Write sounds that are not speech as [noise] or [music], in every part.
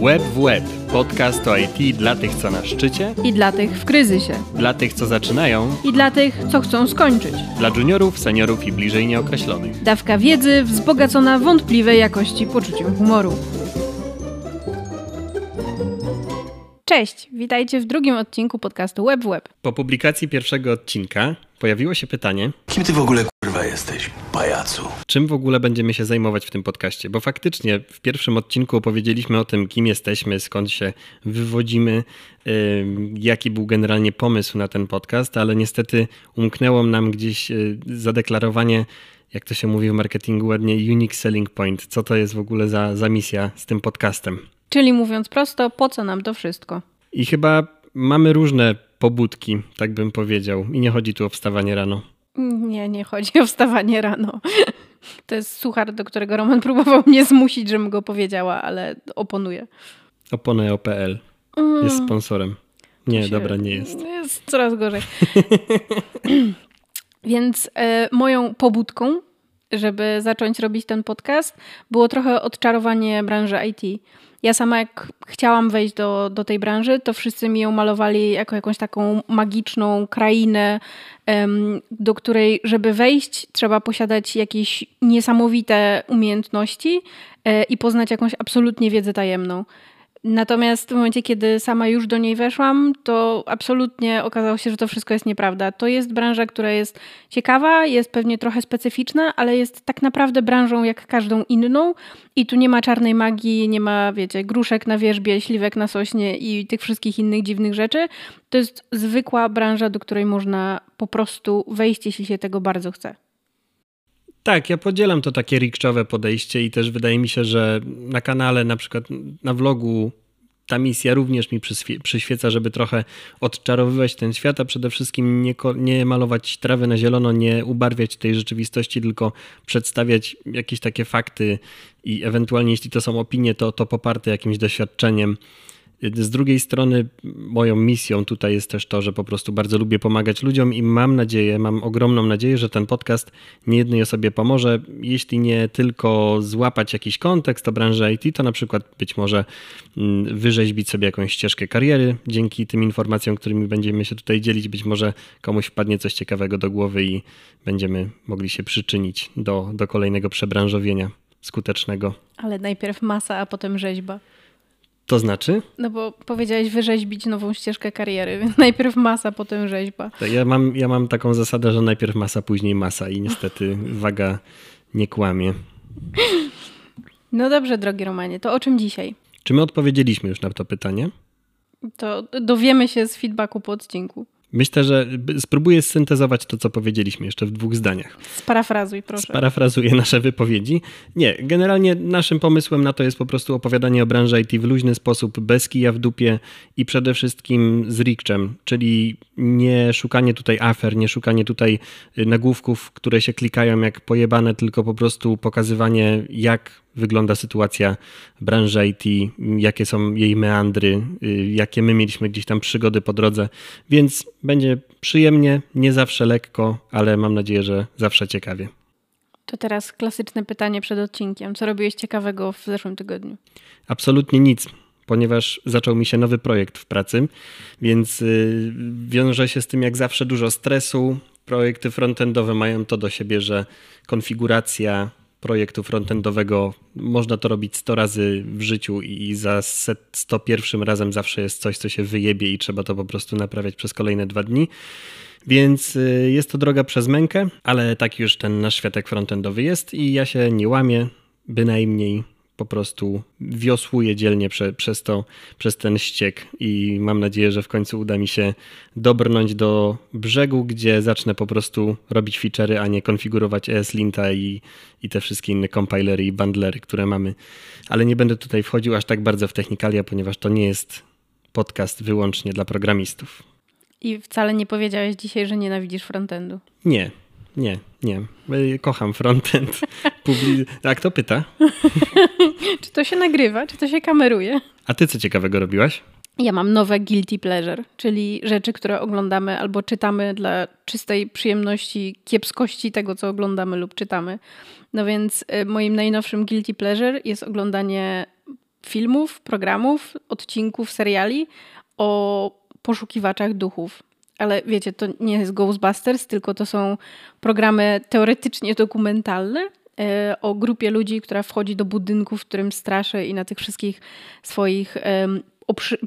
Web w Web. Podcast o IT dla tych, co na szczycie, I dla tych w kryzysie. dla tych, co zaczynają, I dla tych, co chcą skończyć. dla juniorów, seniorów i bliżej nieokreślonych. Dawka wiedzy wzbogacona wątpliwej jakości poczuciem humoru. Cześć, witajcie w drugim odcinku podcastu Web w Web. Po publikacji pierwszego odcinka pojawiło się pytanie, Kim ty w ogóle kurwa jesteś, pajacu? czym w ogóle będziemy się zajmować w tym podcaście. Bo faktycznie w pierwszym odcinku opowiedzieliśmy o tym, kim jesteśmy, skąd się wywodzimy, ym, jaki był generalnie pomysł na ten podcast, ale niestety umknęło nam gdzieś y, zadeklarowanie, jak to się mówi w marketingu ładnie, unique selling point. Co to jest w ogóle za, za misja z tym podcastem? Czyli mówiąc prosto, po co nam to wszystko? I chyba mamy różne pobudki, tak bym powiedział. I nie chodzi tu o wstawanie rano. Nie, nie chodzi o wstawanie rano. [laughs] To jest suchar, do którego Roman próbował mnie zmusić, żebym go powiedziała, ale oponuję. Opone.pl jest sponsorem. Nie, dobra, nie jest. [laughs] Jest coraz gorzej. [laughs] [clears throat] Więc e, moją pobudką, żeby zacząć robić ten podcast, było trochę odczarowanie branży IT. Ja sama jak chciałam wejść do, do tej branży, to wszyscy mi ją malowali jako jakąś taką magiczną krainę, do której, żeby wejść, trzeba posiadać jakieś niesamowite umiejętności e, i poznać jakąś absolutnie wiedzę tajemną. Natomiast w momencie, kiedy sama już do niej weszłam, to absolutnie okazało się, że to wszystko jest nieprawda. To jest branża, która jest ciekawa, jest pewnie trochę specyficzna, ale jest tak naprawdę branżą jak każdą inną i tu nie ma czarnej magii, nie ma, wiecie, gruszek na wierzbie, śliwek na sośnie i tych wszystkich innych dziwnych rzeczy. To jest zwykła branża, do której można po prostu wejść, jeśli się tego bardzo chce. Tak, ja podzielam to takie rikczowe podejście i też wydaje mi się, że na kanale, na przykład na vlogu, ta misja również mi przyświeca, żeby trochę odczarowywać ten świat, a przede wszystkim nie, nie malować trawy na zielono, nie ubarwiać tej rzeczywistości, tylko przedstawiać jakieś takie fakty i ewentualnie, jeśli to są opinie, to, to poparte jakimś doświadczeniem. Z drugiej strony, moją misją tutaj jest też to, że po prostu bardzo lubię pomagać ludziom i mam nadzieję, mam ogromną nadzieję, że ten podcast niejednej osobie pomoże. Jeśli nie tylko złapać jakiś kontekst o branży IT, to na przykład być może mm, wyrzeźbić sobie jakąś ścieżkę kariery dzięki tym informacjom, którymi będziemy się tutaj dzielić. Być może komuś wpadnie coś ciekawego do głowy i będziemy mogli się przyczynić do, do kolejnego przebranżowienia skutecznego. Ale najpierw masa, a potem rzeźba. To znaczy? No bo powiedziałeś wyrzeźbić nową ścieżkę kariery, więc najpierw masa, potem rzeźba. To Ja mam, ja mam taką zasadę, że najpierw masa, później masa i niestety waga nie kłamie. No dobrze, drogi Romanie, to o czym dzisiaj? Czy my odpowiedzieliśmy już na to pytanie? To dowiemy się z feedbacku po odcinku. Myślę, że spróbuję syntezować to, co powiedzieliśmy jeszcze w dwóch zdaniach. Sparafrazuj, proszę. Sparafrazuję nasze wypowiedzi. Nie, generalnie naszym pomysłem na to jest po prostu opowiadanie o branży IT w luźny sposób, bez kija w dupie i przede wszystkim z rikczem, czyli nie szukanie tutaj afer, nie szukanie tutaj nagłówków, które się klikają jak pojebane, tylko po prostu pokazywanie, jak wygląda sytuacja branży IT, jakie są jej meandry, y, jakie my mieliśmy gdzieś tam przygody po drodze, więc będzie przyjemnie, nie zawsze lekko, ale mam nadzieję, że zawsze ciekawie. To teraz klasyczne pytanie przed odcinkiem. Co robiłeś ciekawego w zeszłym tygodniu? Absolutnie nic, ponieważ zaczął mi się nowy projekt w pracy, więc y, wiąże się z tym jak zawsze dużo stresu. Projekty frontendowe mają to do siebie, że konfiguracja projektu frontendowego można to robić 100 razy w życiu i za set 101 razem zawsze jest coś, co się wyjebie i trzeba to po prostu naprawiać przez kolejne dwa dni. Więc y, jest to droga przez mękę, ale tak już ten nasz światek frontendowy jest i ja się nie łamię, bynajmniej po prostu wiosłuję dzielnie prze, przez, to, przez ten ściek i mam nadzieję, że w końcu uda mi się dobrnąć do brzegu, gdzie zacznę po prostu robić feature'y, a nie konfigurować ESLinta i, i te wszystkie inne compilery i bundlery, które mamy. Ale nie będę tutaj wchodził aż tak bardzo w technikalia, ponieważ to nie jest podcast wyłącznie dla programistów. I wcale nie powiedziałeś dzisiaj, że nienawidzisz frontendu. Nie, nie, nie. Y, Kocham frontend. [laughs] Publi- a kto pyta? Czy to się nagrywa, czy to się kameruje? A ty co ciekawego robiłaś? Ja mam nowe guilty pleasure, czyli rzeczy, które oglądamy albo czytamy dla czystej przyjemności, kiepskości tego, co oglądamy lub czytamy. No więc y, moim najnowszym guilty pleasure jest oglądanie filmów, programów, odcinków, seriali o poszukiwaczach duchów. Ale wiecie, to nie jest Ghostbusters, tylko to są programy teoretycznie dokumentalne e, o grupie ludzi, która wchodzi do budynku, w którym straszy i na tych wszystkich swoich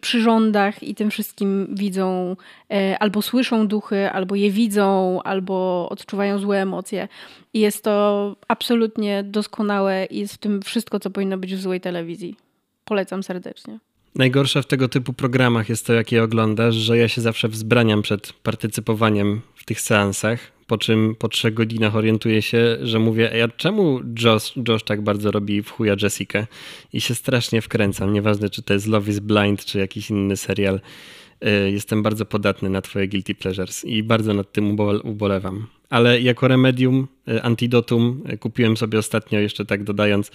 przyrządach i tym wszystkim widzą e, albo słyszą duchy, albo je widzą, albo odczuwają złe emocje. I jest to absolutnie doskonałe i jest w tym wszystko, co powinno być w złej telewizji. Polecam serdecznie. Najgorsze w tego typu programach jest to, jak je oglądasz, że ja się zawsze wzbraniam przed partycypowaniem w tych seansach, po czym po trzech godzinach orientuję się, że mówię, ja czemu Josh, Josh tak bardzo robi w chuja Jessica? I się strasznie wkręcam, nieważne czy to jest Love is Blind, czy jakiś inny serial. Y, jestem bardzo podatny na twoje guilty pleasures i bardzo nad tym ubolewam. Ale jako remedium, y, antidotum y, kupiłem sobie ostatnio, jeszcze tak dodając,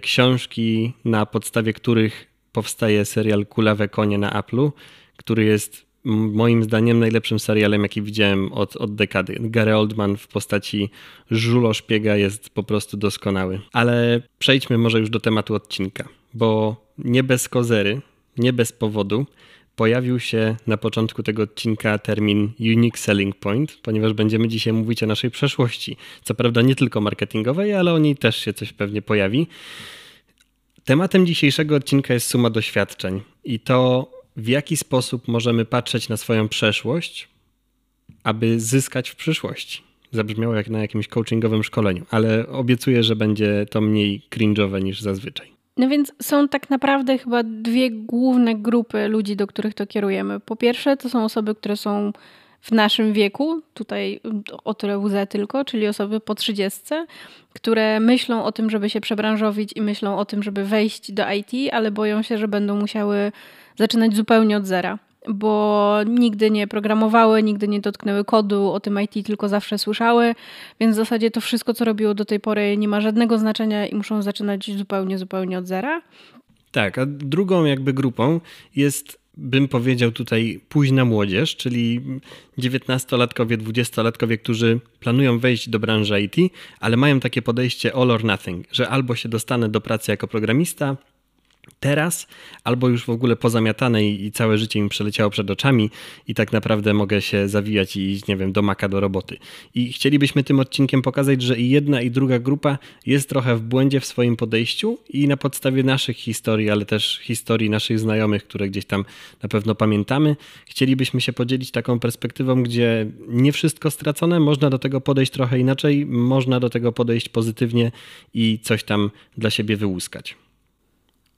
książki, na podstawie których powstaje serial Kulawe Konie na Apple'u, który jest moim zdaniem najlepszym serialem, jaki widziałem od, od dekady. Gary Oldman w postaci żulo szpiega jest po prostu doskonały. Ale przejdźmy może już do tematu odcinka, bo nie bez kozery, nie bez powodu pojawił się na początku tego odcinka termin Unique Selling Point, ponieważ będziemy dzisiaj mówić o naszej przeszłości. Co prawda nie tylko marketingowej, ale o niej też się coś pewnie pojawi. Tematem dzisiejszego odcinka jest suma doświadczeń i to w jaki sposób możemy patrzeć na swoją przeszłość, aby zyskać w przyszłości. Zabrzmiało jak na jakimś coachingowym szkoleniu, ale obiecuję, że będzie to mniej cringe'owe niż zazwyczaj. No więc są tak naprawdę chyba dwie główne grupy ludzi, do których to kierujemy. Po pierwsze, to są osoby, które są w naszym wieku, tutaj o tyle łzę tylko, czyli osoby po trzydziestce, które myślą o tym, żeby się przebranżowić i myślą o tym, żeby wejść do IT, ale boją się, że będą musiały zaczynać zupełnie od zera, bo nigdy nie programowały, nigdy nie dotknęły kodu, o tym IT tylko zawsze słyszały, więc w zasadzie to wszystko, co robiło do tej pory, nie ma żadnego znaczenia i muszą zaczynać zupełnie, zupełnie od zera. Tak, a drugą jakby grupą jest bym powiedział tutaj późna młodzież, czyli 19-latkowie, 20-latkowie, którzy planują wejść do branży IT, ale mają takie podejście all or nothing, że albo się dostanę do pracy jako programista, teraz, albo już w ogóle pozamiatane i, całe życie mi przeleciało przed oczami i tak naprawdę mogę się zawijać i iść, nie wiem, do maka, do roboty. I chcielibyśmy tym odcinkiem pokazać, że i jedna i druga grupa jest trochę w błędzie w swoim podejściu i na podstawie naszych historii, ale też historii naszych znajomych, które gdzieś tam na pewno pamiętamy, chcielibyśmy się podzielić taką perspektywą, gdzie nie wszystko stracone, można do tego podejść trochę inaczej, można do tego podejść pozytywnie i coś tam dla siebie wyłuskać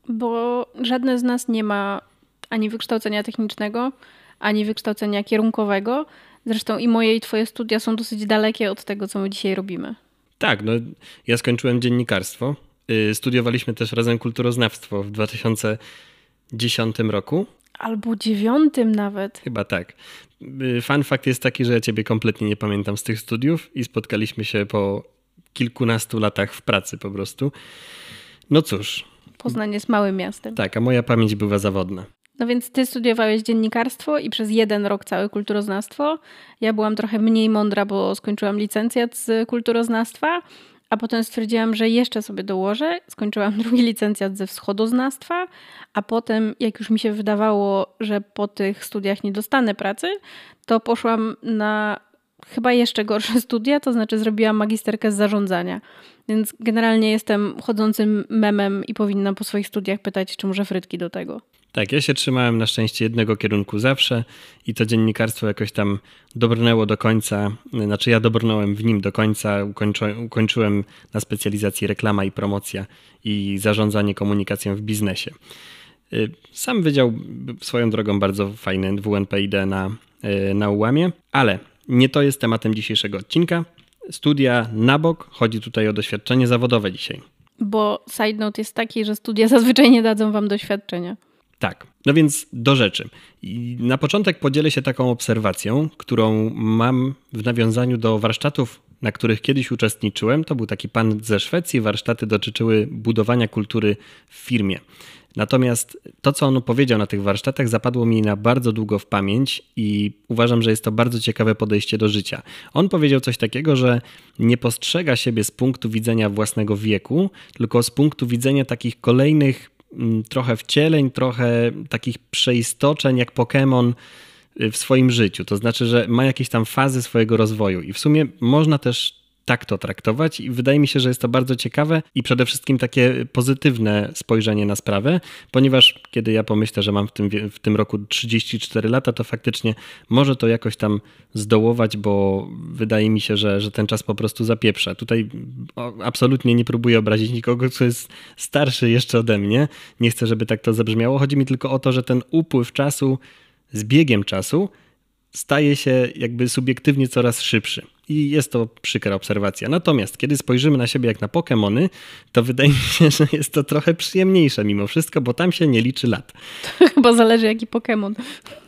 bo żadne z nas nie ma ani wykształcenia technicznego, ani wykształcenia kierunkowego. Zresztą i moje i twoje studia są dosyć dalekie od tego, co my dzisiaj robimy. Tak, no ja skończyłem dziennikarstwo. Y, studiowaliśmy też razem kulturoznawstwo w 2010 roku. Albo dziewiątym nawet. Chyba tak. Y, fun fact jest taki, że ja ciebie kompletnie nie pamiętam z tych studiów i spotkaliśmy się po kilkunastu latach w pracy po prostu. No cóż, Poznań jest małym miastem. Tak, a moja pamięć była zawodna. No więc ty studiowałeś dziennikarstwo i przez jeden rok całe kulturoznawstwo. Ja byłam trochę mniej mądra, bo skończyłam licencjat z kulturoznawstwa, a potem stwierdziłam, że jeszcze sobie dołożę. Skończyłam [laughs] drugi licencjat ze wschodoznawstwa, a potem, jak już mi się wydawało, że po tych studiach nie dostanę pracy, to poszłam na chyba jeszcze gorsze [laughs] studia, to znaczy zrobiłam magisterkę z zarządzania. Więc generalnie jestem chodzącym memem i powinnam po swoich studiach pytać, czy może frytki do tego. Tak, ja się trzymałem na szczęście jednego kierunku zawsze i to dziennikarstwo jakoś tam dobrnęło do końca. Znaczy ja dobrnąłem w nim do końca, ukończyłem, ukończyłem na specjalizacji reklama i promocja i zarządzanie komunikacją w biznesie. Y, sam wydział swoją drogą bardzo fajny WNPID na, y, na ułamie, ale nie to jest tematem dzisiejszego odcinka studia na bok. Chodzi tutaj o doświadczenie zawodowe dzisiaj. Bo side note jest taki, że studia zazwyczaj nie dadzą wam doświadczenia. Tak. No więc do rzeczy. I na początek podzielę się taką obserwacją, którą mam w nawiązaniu do warsztatów, na których kiedyś uczestniczyłem. To był taki pan ze Szwecji. Warsztaty dotyczyły budowania kultury w firmie. Natomiast to, co on powiedział na tych warsztatach, zapadło mi na bardzo długo w pamięć i uważam, że jest to bardzo ciekawe podejście do życia. On powiedział coś takiego, że nie postrzega siebie z punktu widzenia własnego wieku, tylko z punktu widzenia takich kolejnych mm, trochę wcieleń, trochę takich przeistoczeń jak Pokémon y, w swoim życiu. To znaczy, że ma jakieś tam fazy swojego rozwoju i w sumie można też tak to traktować i wydaje mi się, że jest to bardzo ciekawe i przede wszystkim takie pozytywne spojrzenie na sprawę, ponieważ kiedy ja pomyślę, że mam w tym, w tym roku 34 lata, to faktycznie może to jakoś tam zdołować, bo wydaje mi się, że, że ten czas po prostu zapieprza. Tutaj absolutnie nie próbuję obrazić nikogo, kto jest starszy jeszcze ode mnie. Nie chcę, żeby tak to zabrzmiało. Chodzi mi tylko o to, że ten upływ czasu z biegiem czasu staje się jakby subiektywnie coraz szybszy. I jest to przykra obserwacja. Natomiast kiedy spojrzymy na siebie jak na Pokémony, to wydaje mi się, że jest to trochę przyjemniejsze mimo wszystko, bo tam się nie liczy lat. To [laughs] chyba zależy jaki Pokémon.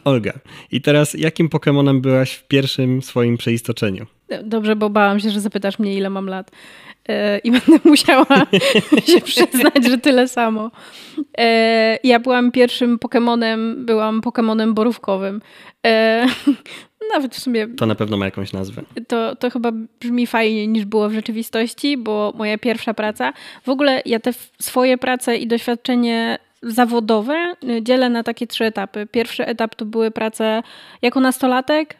Olga, i teraz jakim Pokémonem byłaś w pierwszym swoim przeistoczeniu? Dobrze, bo bałam się, że zapytasz mnie ile mam lat. I [laughs] będę musiała się przyznać, że tyle samo. E, ja byłam pierwszym Pokémonem, byłam Pokémonem borówkowym. E, [laughs] nawet w sumie. To na pewno ma jakąś nazwę. To, to chyba brzmi fajniej niż było w rzeczywistości, bo moja pierwsza praca. W ogóle ja te swoje prace i doświadczenie zawodowe dzielę na takie trzy etapy. Pierwszy etap to były prace jako nastolatek,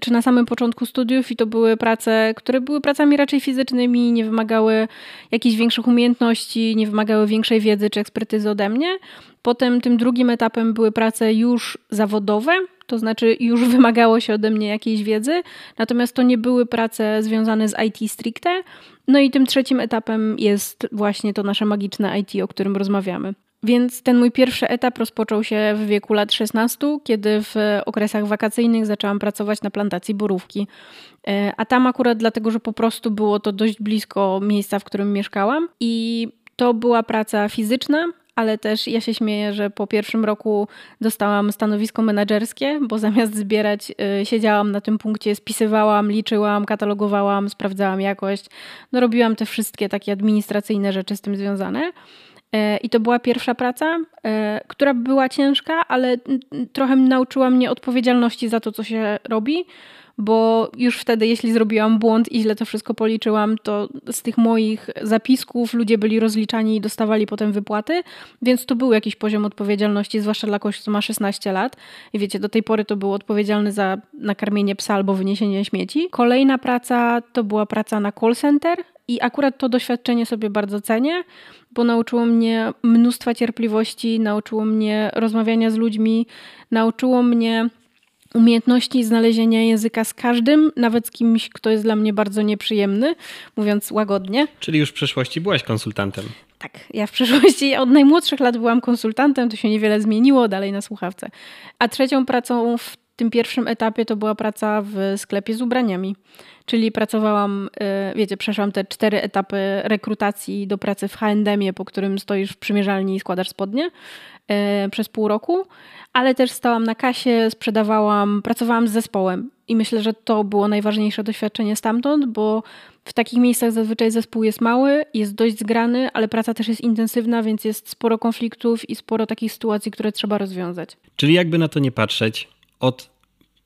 czy na samym początku studiów, i to były prace, które były pracami raczej fizycznymi, nie wymagały jakichś większych umiejętności, nie wymagały większej wiedzy czy ekspertyzy ode mnie. Potem tym drugim etapem były prace już zawodowe, to znaczy już [laughs] wymagało się ode mnie jakiejś wiedzy, natomiast to nie były prace związane z IT stricte. No i tym trzecim etapem jest właśnie to nasze magiczne IT, o którym rozmawiamy. Więc ten mój pierwszy etap rozpoczął się w wieku lat 16, kiedy w okresach wakacyjnych zaczęłam pracować na plantacji borówki. E, a tam akurat dlatego, że po prostu było to dość blisko miejsca, w którym mieszkałam i to była praca fizyczna, ale też ja się śmieję, że po pierwszym roku dostałam stanowisko menedżerskie, bo zamiast zbierać, y, siedziałam na tym punkcie, spisywałam, liczyłam, katalogowałam, sprawdzałam jakość. No, robiłam te wszystkie takie administracyjne rzeczy z tym związane. E, I to była pierwsza praca, e, która była ciężka, ale trochę nauczyła mnie odpowiedzialności za to, co się robi bo już wtedy, jeśli zrobiłam błąd i źle to wszystko policzyłam, to z tych moich zapisków ludzie byli rozliczani i dostawali potem wypłaty, więc to był jakiś poziom odpowiedzialności, zwłaszcza dla kogoś, kto ma 16 lat. I wiecie, do tej pory to był odpowiedzialny za nakarmienie psa albo wyniesienie śmieci. Kolejna praca to była praca na call center i akurat to doświadczenie sobie bardzo cenię, nauczyło mnie mnóstwa cierpliwości, nauczyło mnie rozmawiania z ludźmi, nauczyło mnie umiejętności znalezienia języka z każdym, nawet z kimś, kto jest dla mnie bardzo nieprzyjemny, mówiąc łagodnie. Czyli już w przeszłości byłaś konsultantem. Tak, ja w przeszłości od najmłodszych lat byłam konsultantem, to się niewiele zmieniło, dalej na słuchawce. A trzecią pracą w tym pierwszym etapie to była praca w sklepie z ubraniami. Czyli pracowałam, y, wiecie, przeszłam te cztery etapy rekrutacji do pracy w H&M, po którym stoisz w przymierzalni i składasz spodnie y, przez pół roku ale też stałam na kasie, sprzedawałam, pracowałam z zespołem. I myślę, że to było najważniejsze doświadczenie stamtąd, bo w takich miejscach zazwyczaj zespół jest mały, jest dość zgrany, ale praca też jest intensywna, więc jest sporo konfliktów i sporo takich sytuacji, które trzeba rozwiązać. Czyli jakby na to nie patrzeć, od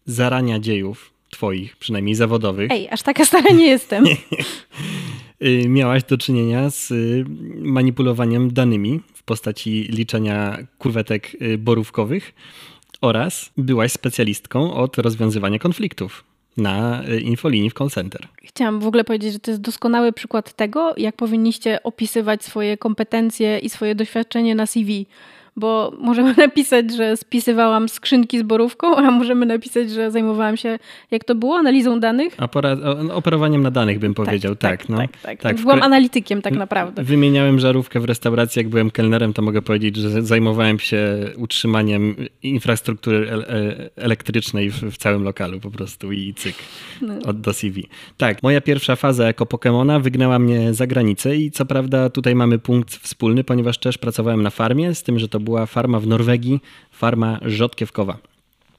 zarania dziejów twoich, przynajmniej zawodowych. Ej, aż taka stara nie jestem. [laughs] Y, miałaś do czynienia z y, manipulowaniem danymi w postaci liczenia kurwetek y, borówkowych oraz byłaś specjalistką od rozwiązywania konfliktów na infolinii w call center. Chciałam w ogóle powiedzieć, że to jest doskonały przykład tego, jak powinniście opisywać swoje kompetencje i swoje doświadczenie na CV bo możemy [laughs] napisać, że spisywałam skrzynki z borówką, a możemy napisać, że zajmowałam się, jak to było, analizą danych. A pora, operowaniem na danych bym tak, powiedział, tak. Tak, no. tak, tak. tak. Byłam analitykiem tak naprawdę. Wymieniałem żarówkę w restauracji, jak byłem kelnerem, to mogę powiedzieć, że zajmowałem się utrzymaniem infrastruktury elektrycznej w, w całym lokalu po prostu i cyk, no. od do CV. Tak, moja pierwsza faza jako Pokemona wygnała mnie za granicę i co prawda tutaj mamy punkt wspólny, ponieważ też pracowałem na farmie, z tym, że to była farma w Norwegii, farma rzodkiewkowa.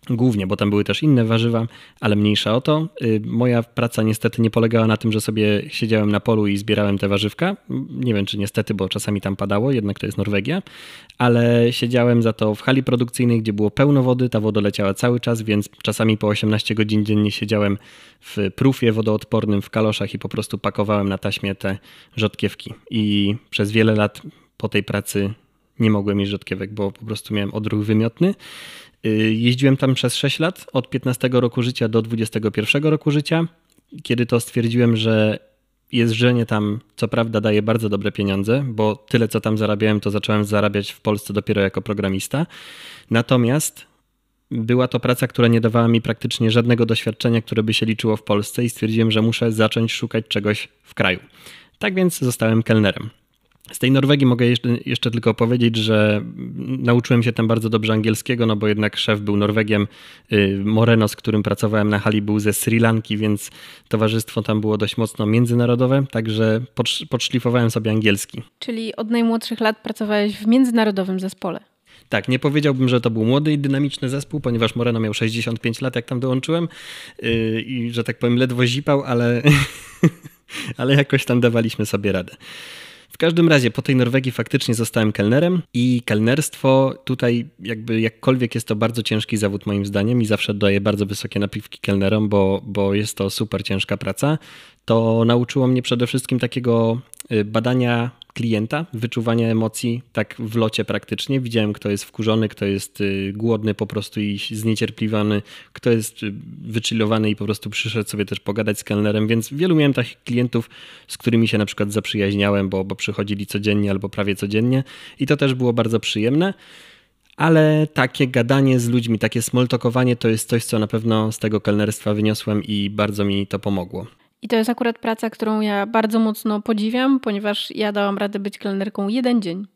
Głównie, bo tam były też inne warzywa, ale mniejsza o to. Y, moja praca niestety nie polegała na tym, że sobie siedziałem na polu i zbierałem te warzywka. Nie wiem, czy niestety, bo czasami tam padało, jednak to jest Norwegia, ale siedziałem za to w hali produkcyjnej, gdzie było pełno wody, ta woda leciała cały czas, więc czasami po 18 godzin dziennie siedziałem w prufie wodoodpornym, w kaloszach i po prostu pakowałem na taśmie te rzodkiewki. I przez wiele lat po tej pracy nie mogłem mieć rzodkiewek, bo po prostu miałem odruch wymiotny. Y, jeździłem tam przez 6 lat, od 15 roku życia do 21 roku życia, kiedy to stwierdziłem, że jeżdżenie tam co prawda daje bardzo dobre pieniądze, bo tyle co tam zarabiałem, to zacząłem zarabiać w Polsce dopiero jako programista. Natomiast była to praca, która nie dawała mi praktycznie żadnego doświadczenia, które by się liczyło w Polsce i stwierdziłem, że muszę zacząć szukać czegoś w kraju. Tak więc zostałem kelnerem. Z tej Norwegii mogę jeszcze, jeszcze, tylko powiedzieć, że nauczyłem się tam bardzo dobrze angielskiego, no bo jednak szef był Norwegiem. Y, Moreno, z którym pracowałem na hali, był ze Sri Lanki, więc towarzystwo tam było dość mocno międzynarodowe, także podszlifowałem sobie angielski. Czyli od najmłodszych lat pracowałeś w międzynarodowym zespole. Tak, nie powiedziałbym, że to był młody i dynamiczny zespół, ponieważ Moreno miał 65 lat, jak tam dołączyłem y, i, że tak powiem, ledwo zipał, ale, [laughs] ale jakoś tam dawaliśmy sobie radę. W każdym razie po tej Norwegii faktycznie zostałem kelnerem i kelnerstwo tutaj jakby jakkolwiek jest to bardzo ciężki zawód moim zdaniem i zawsze daję bardzo wysokie napiwki kelnerom, bo, bo jest to super ciężka praca, to nauczyło mnie przede wszystkim takiego y, badania klienta, wyczuwania emocji tak w locie praktycznie. Widziałem, kto jest wkurzony, kto jest y, głodny po prostu i zniecierpliwiony, kto jest y, wychillowany i po prostu przyszedł sobie też pogadać z kelnerem, więc wielu miałem takich klientów, z którymi się na przykład zaprzyjaźniałem, bo, bo przychodzili codziennie albo prawie codziennie i to też było bardzo przyjemne. Ale takie gadanie z ludźmi, takie smoltokowanie to jest coś, co na pewno z tego kelnerstwa wyniosłem i bardzo mi to pomogło. I to jest akurat praca, którą ja bardzo mocno podziwiam, ponieważ ja dałam radę być kelnerką jeden dzień.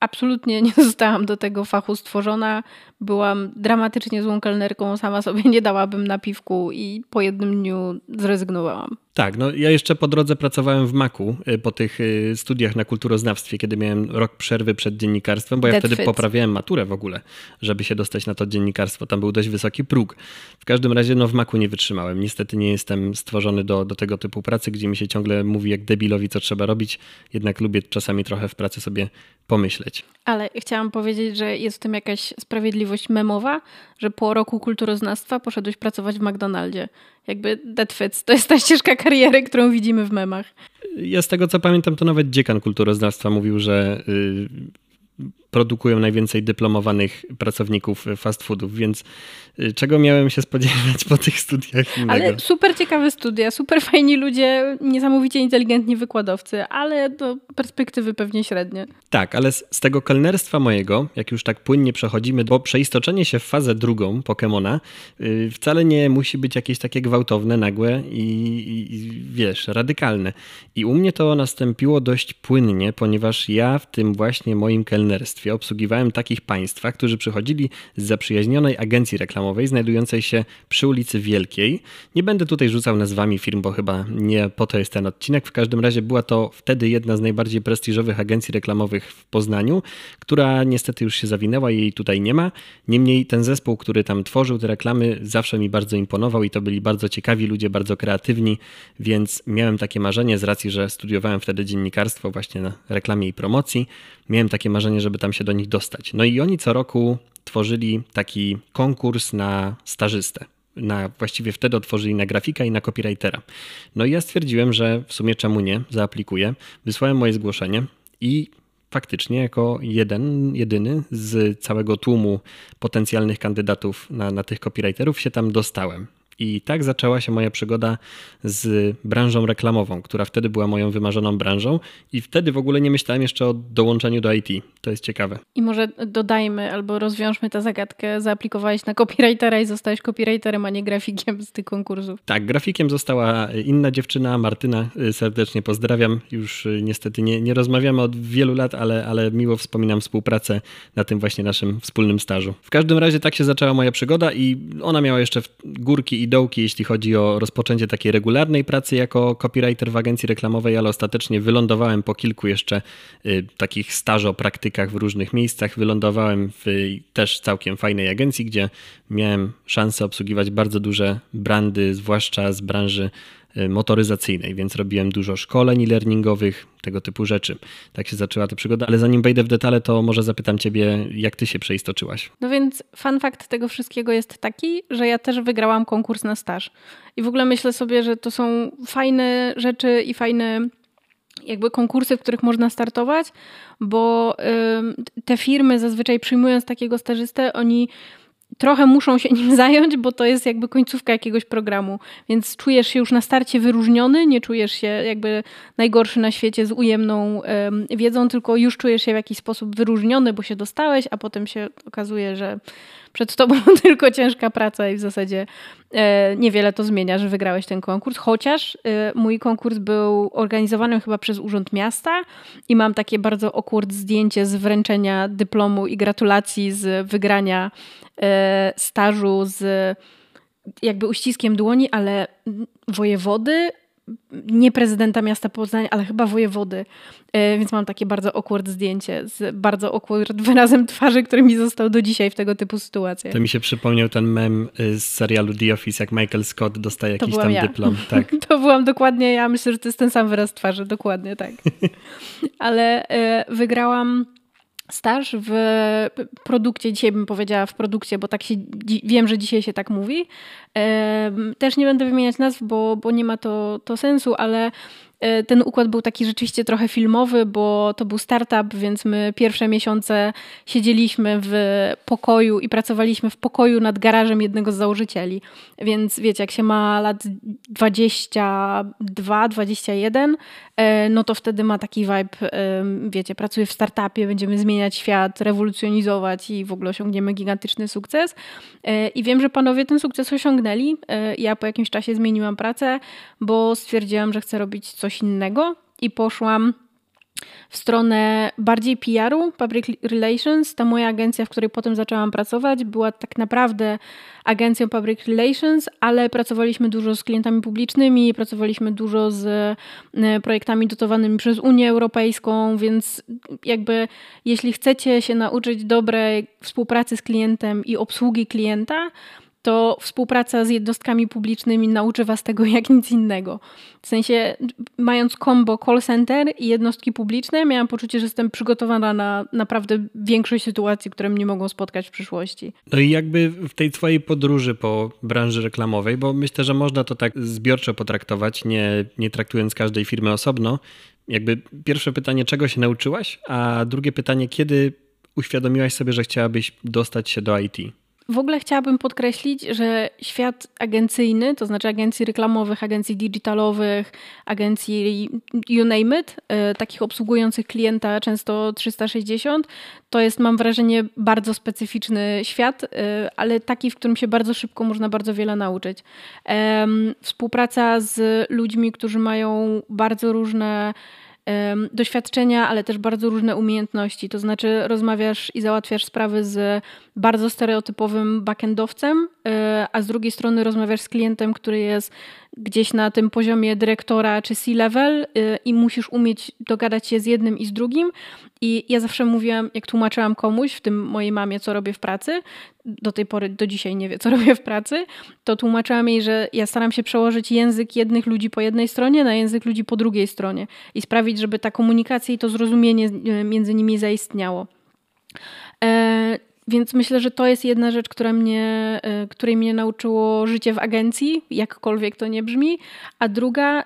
Absolutnie nie [laughs] zostałam do tego fachu stworzona. Byłam dramatycznie złą kelnerką, sama sobie nie dałabym napiwku i po jednym dniu zrezygnowałam. Tak, no ja jeszcze po drodze pracowałem w Maku y, po tych y, studiach na kulturoznawstwie, kiedy miałem rok przerwy przed dziennikarstwem, bo ja wtedy poprawiałem maturę w ogóle, żeby się dostać na to dziennikarstwo. Tam był dość wysoki próg. W każdym razie no w Maku nie wytrzymałem. Niestety nie jestem stworzony do, do tego typu pracy, gdzie mi się ciągle mówi jak debilowi, co trzeba robić. Jednak lubię czasami trochę w pracy sobie pomyśleć. Ale chciałam powiedzieć, że jest w tym jakaś sprawiedliwość memowa, że po roku kulturoznawstwa poszedłeś pracować w McDonaldzie. Jakby that fits. To jest ta ścieżka kariery, którą widzimy w memach. Ja z tego co pamiętam, to nawet dziekan kulturoznawstwa mówił, że y, produkują najwięcej dyplomowanych pracowników fast foodów, więc y, czego miałem się spodziewać po tych studiach innego? Ale super ciekawe studia, super fajni ludzie, niesamowicie inteligentni wykładowcy, ale do perspektywy pewnie średnie. Tak, ale z, z tego kelnerstwa mojego, jak już tak płynnie przechodzimy, bo przeistoczenie się w fazę drugą Pokemona yy, wcale nie musi być jakieś takie gwałtowne, nagłe i, i, i wiesz, radykalne. I u mnie to nastąpiło dość płynnie, ponieważ ja w tym właśnie moim kelnerstwie obsługiwałem takich państwa, którzy przychodzili z zaprzyjaźnionej agencji reklamowej znajdującej się przy ulicy Wielkiej. Nie będę tutaj rzucał nazwami firm, bo chyba nie po to jest ten odcinek. W każdym razie była to wtedy jedna z najbardziej prestiżowych agencji reklamowych w Poznaniu, która niestety już się zawinęła i jej tutaj nie ma. Niemniej ten zespół, który tam tworzył te reklamy, zawsze mi bardzo imponował i to byli bardzo ciekawi ludzie, bardzo kreatywni, więc miałem takie marzenie z racji, że studiowałem wtedy dziennikarstwo właśnie na reklamie i promocji. Miałem takie marzenie, żeby tam się do nich dostać. No i oni co roku tworzyli taki konkurs na stażystę. Na, właściwie wtedy otworzyli na grafika i na copywritera. No i ja stwierdziłem, że w sumie czemu nie, zaaplikuję. Wysłałem moje zgłoszenie i faktycznie jako jeden, jedyny z całego tłumu potencjalnych kandydatów na, na tych copywriterów się tam dostałem. I tak zaczęła się moja przygoda z branżą reklamową, która wtedy była moją wymarzoną branżą i wtedy w ogóle nie myślałem jeszcze o dołączeniu do IT. To jest ciekawe. I może dodajmy albo rozwiążmy tę zagadkę. Zaaplikowałeś na copywritera i zostałeś copywriterem, a nie grafikiem z tych konkursów. Tak, grafikiem została inna dziewczyna, Martyna. Serdecznie pozdrawiam. Już niestety nie, nie rozmawiamy od wielu lat, ale, ale miło wspominam współpracę na tym właśnie naszym wspólnym stażu. W każdym razie tak się zaczęła moja przygoda i ona miała jeszcze górki i dołki, jeśli chodzi o rozpoczęcie takiej regularnej pracy jako copywriter w agencji reklamowej, ale ostatecznie wylądowałem po kilku jeszcze y, takich stażo praktykach w różnych miejscach. Wylądowałem w też całkiem fajnej agencji, gdzie miałem szansę obsługiwać bardzo duże brandy, zwłaszcza z branży motoryzacyjnej, więc robiłem dużo szkoleń e-learningowych, tego typu rzeczy. Tak się zaczęła ta przygoda, ale zanim wejdę w detale, to może zapytam ciebie, jak ty się przeistoczyłaś? No więc fun fact tego wszystkiego jest taki, że ja też wygrałam konkurs na staż. I w ogóle myślę sobie, że to są fajne rzeczy i fajne jakby konkursy, w których można startować, bo te firmy zazwyczaj przyjmując takiego stażystę, oni trochę muszą się nim [laughs] zająć, bo to jest jakby końcówka jakiegoś programu. Więc czujesz się już na starcie wyróżniony, nie czujesz się jakby najgorszy na świecie z ujemną um, wiedzą, tylko już czujesz się w jakiś sposób wyróżniony, bo się dostałeś, a potem się okazuje, że przed tobą [laughs] tylko ciężka praca i w zasadzie e, niewiele to zmienia, że wygrałeś ten konkurs. Chociaż e, mój konkurs był organizowany chyba przez Urząd Miasta i mam takie bardzo awkward zdjęcie z wręczenia dyplomu i gratulacji z wygrania e, stażu z jakby uściskiem dłoni, ale wojewody nie prezydenta miasta Poznań, ale chyba wojewody. E, więc mam takie bardzo awkward zdjęcie z bardzo awkward wyrazem twarzy, który mi został do dzisiaj w tego typu sytuacjach. To mi się przypomniał ten mem y, z serialu The Office, jak Michael Scott dostaje jakiś tam ja. dyplom. [laughs] Tak. to byłam dokładnie ja. Myślę, że to jest ten sam wyraz twarzy. Dokładnie tak. [laughs] ale e, wygrałam staż w produkcie, dzisiaj bym powiedziała w produkcie, bo tak się, wiem, że dzisiaj się tak mówi. Też nie będę wymieniać nazw, bo, bo nie ma to, to sensu, ale ten układ był taki rzeczywiście trochę filmowy, bo to był startup, więc my pierwsze miesiące siedzieliśmy w pokoju i pracowaliśmy w pokoju nad garażem jednego z założycieli. Więc wiecie, jak się ma lat 22, 21, e, no to wtedy ma taki vibe, e, wiecie, pracuję w startupie, będziemy zmieniać świat, rewolucjonizować i w ogóle osiągniemy gigantyczny sukces. I wiem, że panowie ten sukces osiągnęli. Ja po jakimś czasie zmieniłam pracę, bo stwierdziłam, że chcę robić coś coś innego i poszłam w stronę bardziej PR-u, Public Relations. Ta moja agencja, w której potem zaczęłam pracować, była tak naprawdę agencją Public Relations, ale pracowaliśmy dużo z klientami publicznymi, pracowaliśmy dużo z e, projektami dotowanymi przez Unię Europejską, więc jakby jeśli chcecie się nauczyć dobrej współpracy z klientem i obsługi klienta, to współpraca z jednostkami publicznymi nauczy was tego [laughs] jak nic innego. W sensie, mając combo call center i jednostki publiczne, miałam poczucie, że jestem przygotowana na naprawdę większość sytuacji, które mnie mogą spotkać w przyszłości. No i jakby w tej twojej podróży po branży reklamowej, bo myślę, że można to tak zbiorczo potraktować, nie, nie traktując każdej firmy osobno. Jakby pierwsze pytanie, czego się nauczyłaś, a drugie pytanie, kiedy uświadomiłaś sobie, że chciałabyś dostać się do IT? W ogóle chciałabym podkreślić, że świat agencyjny, to znaczy agencji reklamowych, agencji digitalowych, agencji you name it, e, takich obsługujących klienta często 360, to jest mam wrażenie bardzo specyficzny świat, e, ale taki, w którym się bardzo szybko można bardzo wiele nauczyć. Współpraca z ludźmi, którzy mają bardzo różne doświadczenia, ale też bardzo różne umiejętności. To znaczy, rozmawiasz i załatwiasz sprawy z bardzo stereotypowym backendowcem, e, a z drugiej strony rozmawiasz z klientem, który jest gdzieś na tym poziomie dyrektora czy C-level y, i musisz umieć dogadać się z jednym i z drugim. I ja zawsze mówiłam, jak tłumaczyłam komuś, w tym mojej mamie, co robię w pracy, do tej pory, do dzisiaj nie wie, co [laughs] robię w pracy, to tłumaczyłam jej, że ja staram się przełożyć język jednych ludzi po jednej stronie na język ludzi po drugiej stronie i sprawić, żeby ta komunikacja i to zrozumienie y, między nimi zaistniało. E, więc myślę, że to jest jedna rzecz, która mnie, y, której mnie nauczyło życie w agencji, jakkolwiek to nie brzmi. A druga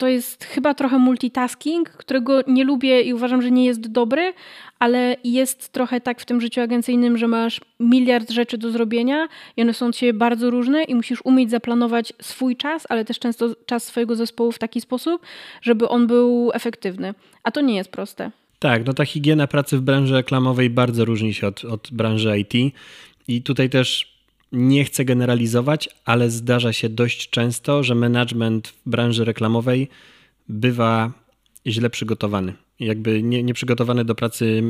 to jest chyba trochę multitasking, którego nie lubię i uważam, że nie jest dobry, ale jest trochę tak w tym życiu agencyjnym, że masz miliard rzeczy do zrobienia i one są siebie bardzo różne i musisz umieć zaplanować swój czas, ale też często czas swojego zespołu w taki sposób, żeby on był efektywny. A to nie jest proste. Tak, no ta higiena pracy w branży reklamowej bardzo różni się od, od branży IT. I tutaj też nie chcę generalizować, ale zdarza się dość często, że management w branży reklamowej bywa źle przygotowany jakby nie, nieprzygotowany do pracy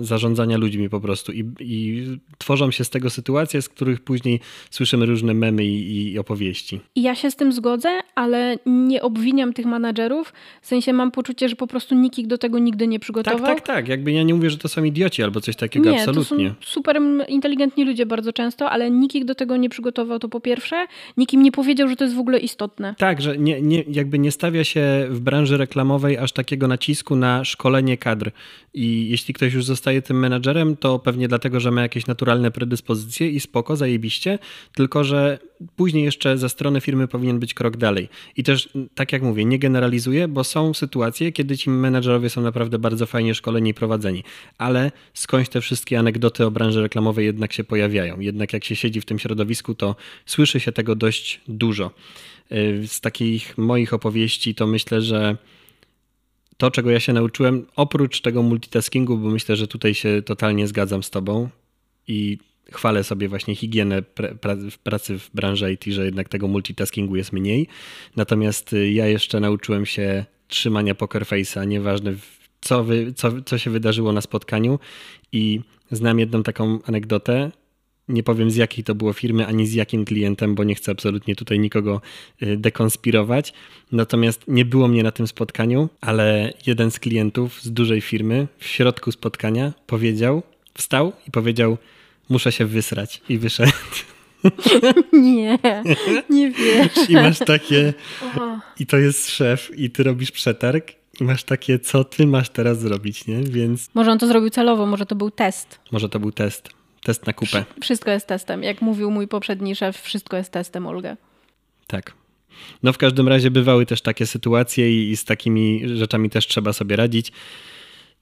zarządzania ludźmi po prostu I, i tworzą się z tego sytuacje, z których później słyszymy różne memy i, i opowieści. I ja się z tym zgodzę, ale nie obwiniam tych menadżerów, w sensie mam poczucie, że po prostu nikt ich do tego nigdy nie przygotował. Tak, tak, tak, jakby ja nie mówię, że to są idioci albo coś takiego, nie, absolutnie. to są super inteligentni ludzie bardzo często, ale nikt ich do tego nie przygotował, to po pierwsze, nikt im nie powiedział, że to jest w ogóle istotne. Tak, że nie, nie, jakby nie stawia się w branży reklamowej aż takiego nacisku na szkolenie kadr. I jeśli ktoś już zostaje tym menadżerem, to pewnie dlatego, że ma jakieś naturalne predyspozycje i spoko, zajebiście, tylko że później jeszcze ze strony firmy powinien być krok dalej. I też, tak jak mówię, nie generalizuję, bo są sytuacje, kiedy ci menadżerowie są naprawdę bardzo fajnie szkoleni i prowadzeni, ale skądś te wszystkie anegdoty o branży reklamowej jednak się pojawiają. Jednak jak się siedzi w tym środowisku, to słyszy się tego dość dużo. Y, z takich moich opowieści to myślę, że to, czego ja się nauczyłem, oprócz tego multitaskingu, bo myślę, że tutaj się totalnie zgadzam z Tobą i chwalę sobie właśnie higienę pracy w branży IT, że jednak tego multitaskingu jest mniej. Natomiast y, ja jeszcze nauczyłem się trzymania poker face'a, nieważne co, wy, co, co się wydarzyło na spotkaniu i znam jedną taką anegdotę, nie powiem z jakiej to było firmy, ani z jakim klientem, bo nie chcę absolutnie tutaj nikogo y, dekonspirować. Natomiast nie było mnie na tym spotkaniu, ale jeden z klientów z dużej firmy w środku spotkania powiedział, wstał i powiedział: Muszę się wysrać. I wyszedł. [laughs] Nie, nie wiesz. I masz takie. I to jest szef, i ty robisz przetarg. I masz takie, co ty masz teraz zrobić, nie? Więc. Może on to zrobił celowo, może to był test. Może to był test. Test na kupę. Wszystko jest testem. Jak mówił mój poprzedni szef, wszystko jest testem, Olga. Tak. No w każdym razie bywały też takie sytuacje i, i z takimi rzeczami też trzeba sobie radzić.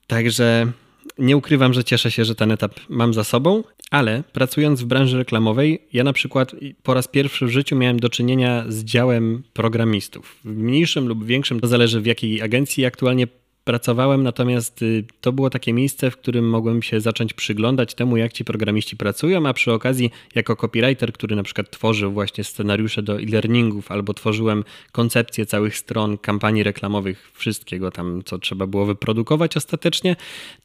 Także nie ukrywam, że cieszę się, że ten etap mam za sobą, ale pracując w branży reklamowej, ja na przykład po raz pierwszy w życiu miałem do czynienia z działem programistów. W mniejszym lub większym, to zależy w jakiej agencji aktualnie pracowałem, natomiast y, to było takie miejsce, w którym mogłem się zacząć przyglądać temu, jak ci programiści pracują, a przy okazji, jako copywriter, który na przykład tworzył właśnie scenariusze do e-learningów, albo tworzyłem koncepcję całych stron, kampanii reklamowych, wszystkiego tam, co trzeba było wyprodukować ostatecznie,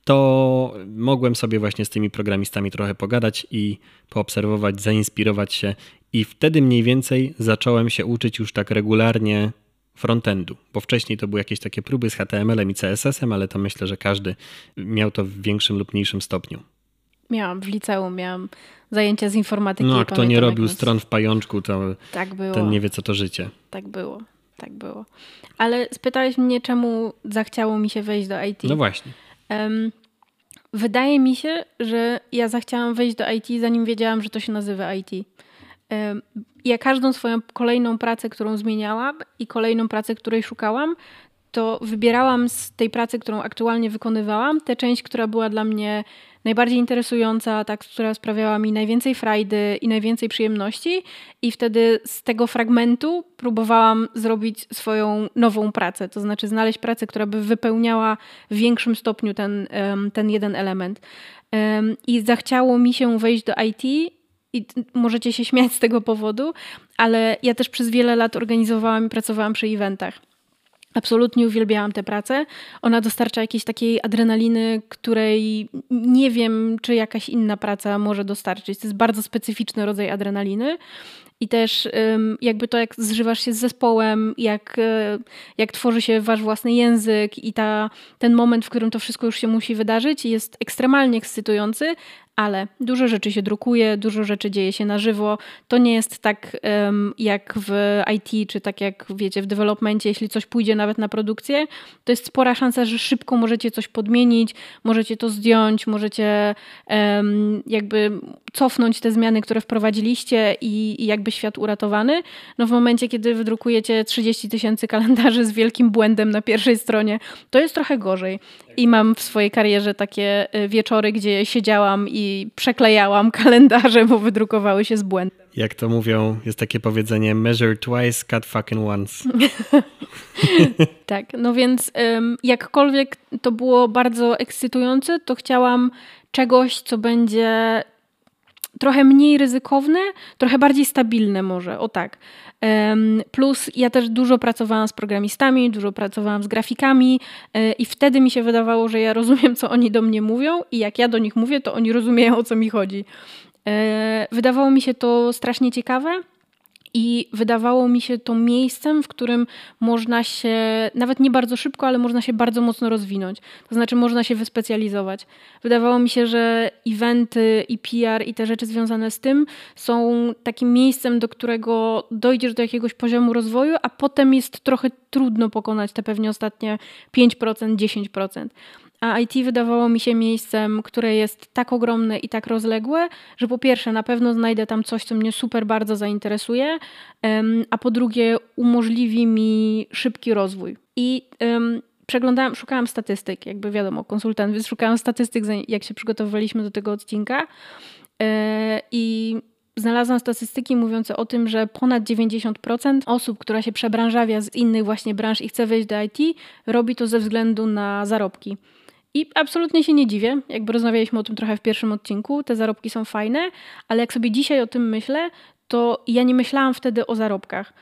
to mogłem sobie właśnie z tymi programistami trochę pogadać i poobserwować, zainspirować się. I wtedy mniej więcej zacząłem się uczyć już tak regularnie frontendu, bo wcześniej to były jakieś takie próby z HTML-em i CSS-em, ale to myślę, że każdy miał to w większym lub mniejszym stopniu. Miałam w liceum, miałam zajęcia z informatyki. No, a kto nie robił stron w pajączku, to tak ten nie wie, co to życie. Tak było, tak było. Ale spytałeś mnie, czemu zachciało mi się wejść do IT. No właśnie. Um, wydaje mi się, że ja zachciałam wejść do IT, zanim wiedziałam, że to się nazywa IT ja każdą swoją kolejną pracę, którą zmieniałam i kolejną pracę, której szukałam, to wybierałam z tej pracy, którą aktualnie wykonywałam, tę część, która była dla mnie najbardziej interesująca, tak, która sprawiała mi najwięcej frajdy i najwięcej przyjemności, i wtedy z tego fragmentu próbowałam zrobić swoją nową pracę, to znaczy znaleźć pracę, która by wypełniała w większym stopniu ten, ten jeden element. I zachciało mi się wejść do IT i możecie się śmiać z tego powodu, ale ja też przez wiele lat organizowałam i pracowałam przy eventach. Absolutnie uwielbiałam tę pracę. Ona dostarcza jakiejś takiej adrenaliny, której nie wiem, czy jakaś inna praca może dostarczyć. To jest bardzo specyficzny rodzaj adrenaliny. I też jakby to, jak zżywasz się z zespołem, jak, e, jak tworzy się wasz własny język i ta, ten moment, w którym to wszystko już się musi wydarzyć, jest ekstremalnie ekscytujący, ale dużo rzeczy się drukuje, dużo rzeczy dzieje się na żywo. To nie jest tak um, jak w IT, czy tak jak wiecie, w developmencie, jeśli coś pójdzie nawet na produkcję, to jest spora szansa, że szybko możecie coś podmienić, możecie to zdjąć, możecie um, jakby cofnąć te zmiany, które wprowadziliście i, i jakby świat uratowany. No w momencie, kiedy wydrukujecie 30 tysięcy kalendarzy z wielkim błędem na pierwszej stronie, to jest trochę gorzej. I mam w swojej karierze takie y, wieczory, gdzie siedziałam i przeklejałam [laughs] kalendarze, bo wydrukowały się z błędem. Jak to mówią, jest takie powiedzenie measure twice, cut fucking once. [laughs] tak, no więc jakkolwiek to było bardzo ekscytujące, to chciałam czegoś, co będzie trochę mniej ryzykowne, trochę bardziej stabilne może, o tak. Plus ja też dużo pracowałam z programistami, dużo pracowałam z grafikami e, i wtedy mi się wydawało, że ja rozumiem, co oni do mnie mówią i jak ja do nich mówię, to oni rozumieją, o co mi chodzi. E, wydawało mi się to strasznie ciekawe I wydawało mi się to miejscem, w którym można się, nawet nie bardzo szybko, ale można się bardzo mocno rozwinąć. To znaczy, można się wyspecjalizować. Wydawało mi się, że eventy i PR i te rzeczy związane z tym są takim miejscem, do którego dojdziesz do jakiegoś poziomu rozwoju, a potem jest trochę trudno pokonać te pewnie ostatnie 5%, 10%. A IT wydawało mi się miejscem, które jest tak ogromne i tak rozległe, że po pierwsze na pewno znajdę tam coś, co mnie super bardzo zainteresuje, a po drugie umożliwi mi szybki rozwój. I um, przeglądałam, szukałam statystyk, jakby wiadomo, konsultant, więc szukałam statystyk, jak się przygotowywaliśmy do tego odcinka. E, I znalazłam statystyki mówiące o tym, że ponad 90% osób, która się przebranżawia z innych właśnie branż i chce wejść do IT, robi to ze względu na zarobki. I absolutnie się nie dziwię, jakby rozmawialiśmy o tym trochę w pierwszym odcinku, te zarobki są fajne, ale jak sobie dzisiaj o tym myślę, to ja nie myślałam wtedy o zarobkach.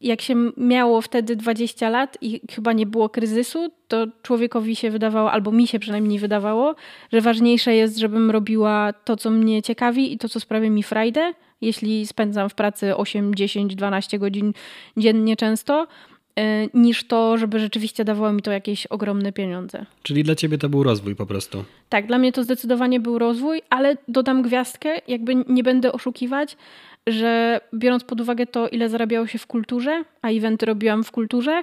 Jak się miało wtedy 20 lat i chyba nie było kryzysu, to człowiekowi się wydawało, albo mi się przynajmniej wydawało, że ważniejsze jest, żebym robiła to, co mnie ciekawi i to, co sprawia mi frajdę. Jeśli spędzam w pracy 8, 10, 12 godzin dziennie często, niż to, żeby rzeczywiście dawało mi to jakieś ogromne pieniądze. Czyli dla ciebie to był rozwój po prostu? Tak, dla mnie to zdecydowanie był rozwój, ale dodam gwiazdkę, jakby nie będę oszukiwać, że biorąc pod uwagę to, ile zarabiało się w kulturze, a eventy robiłam w kulturze,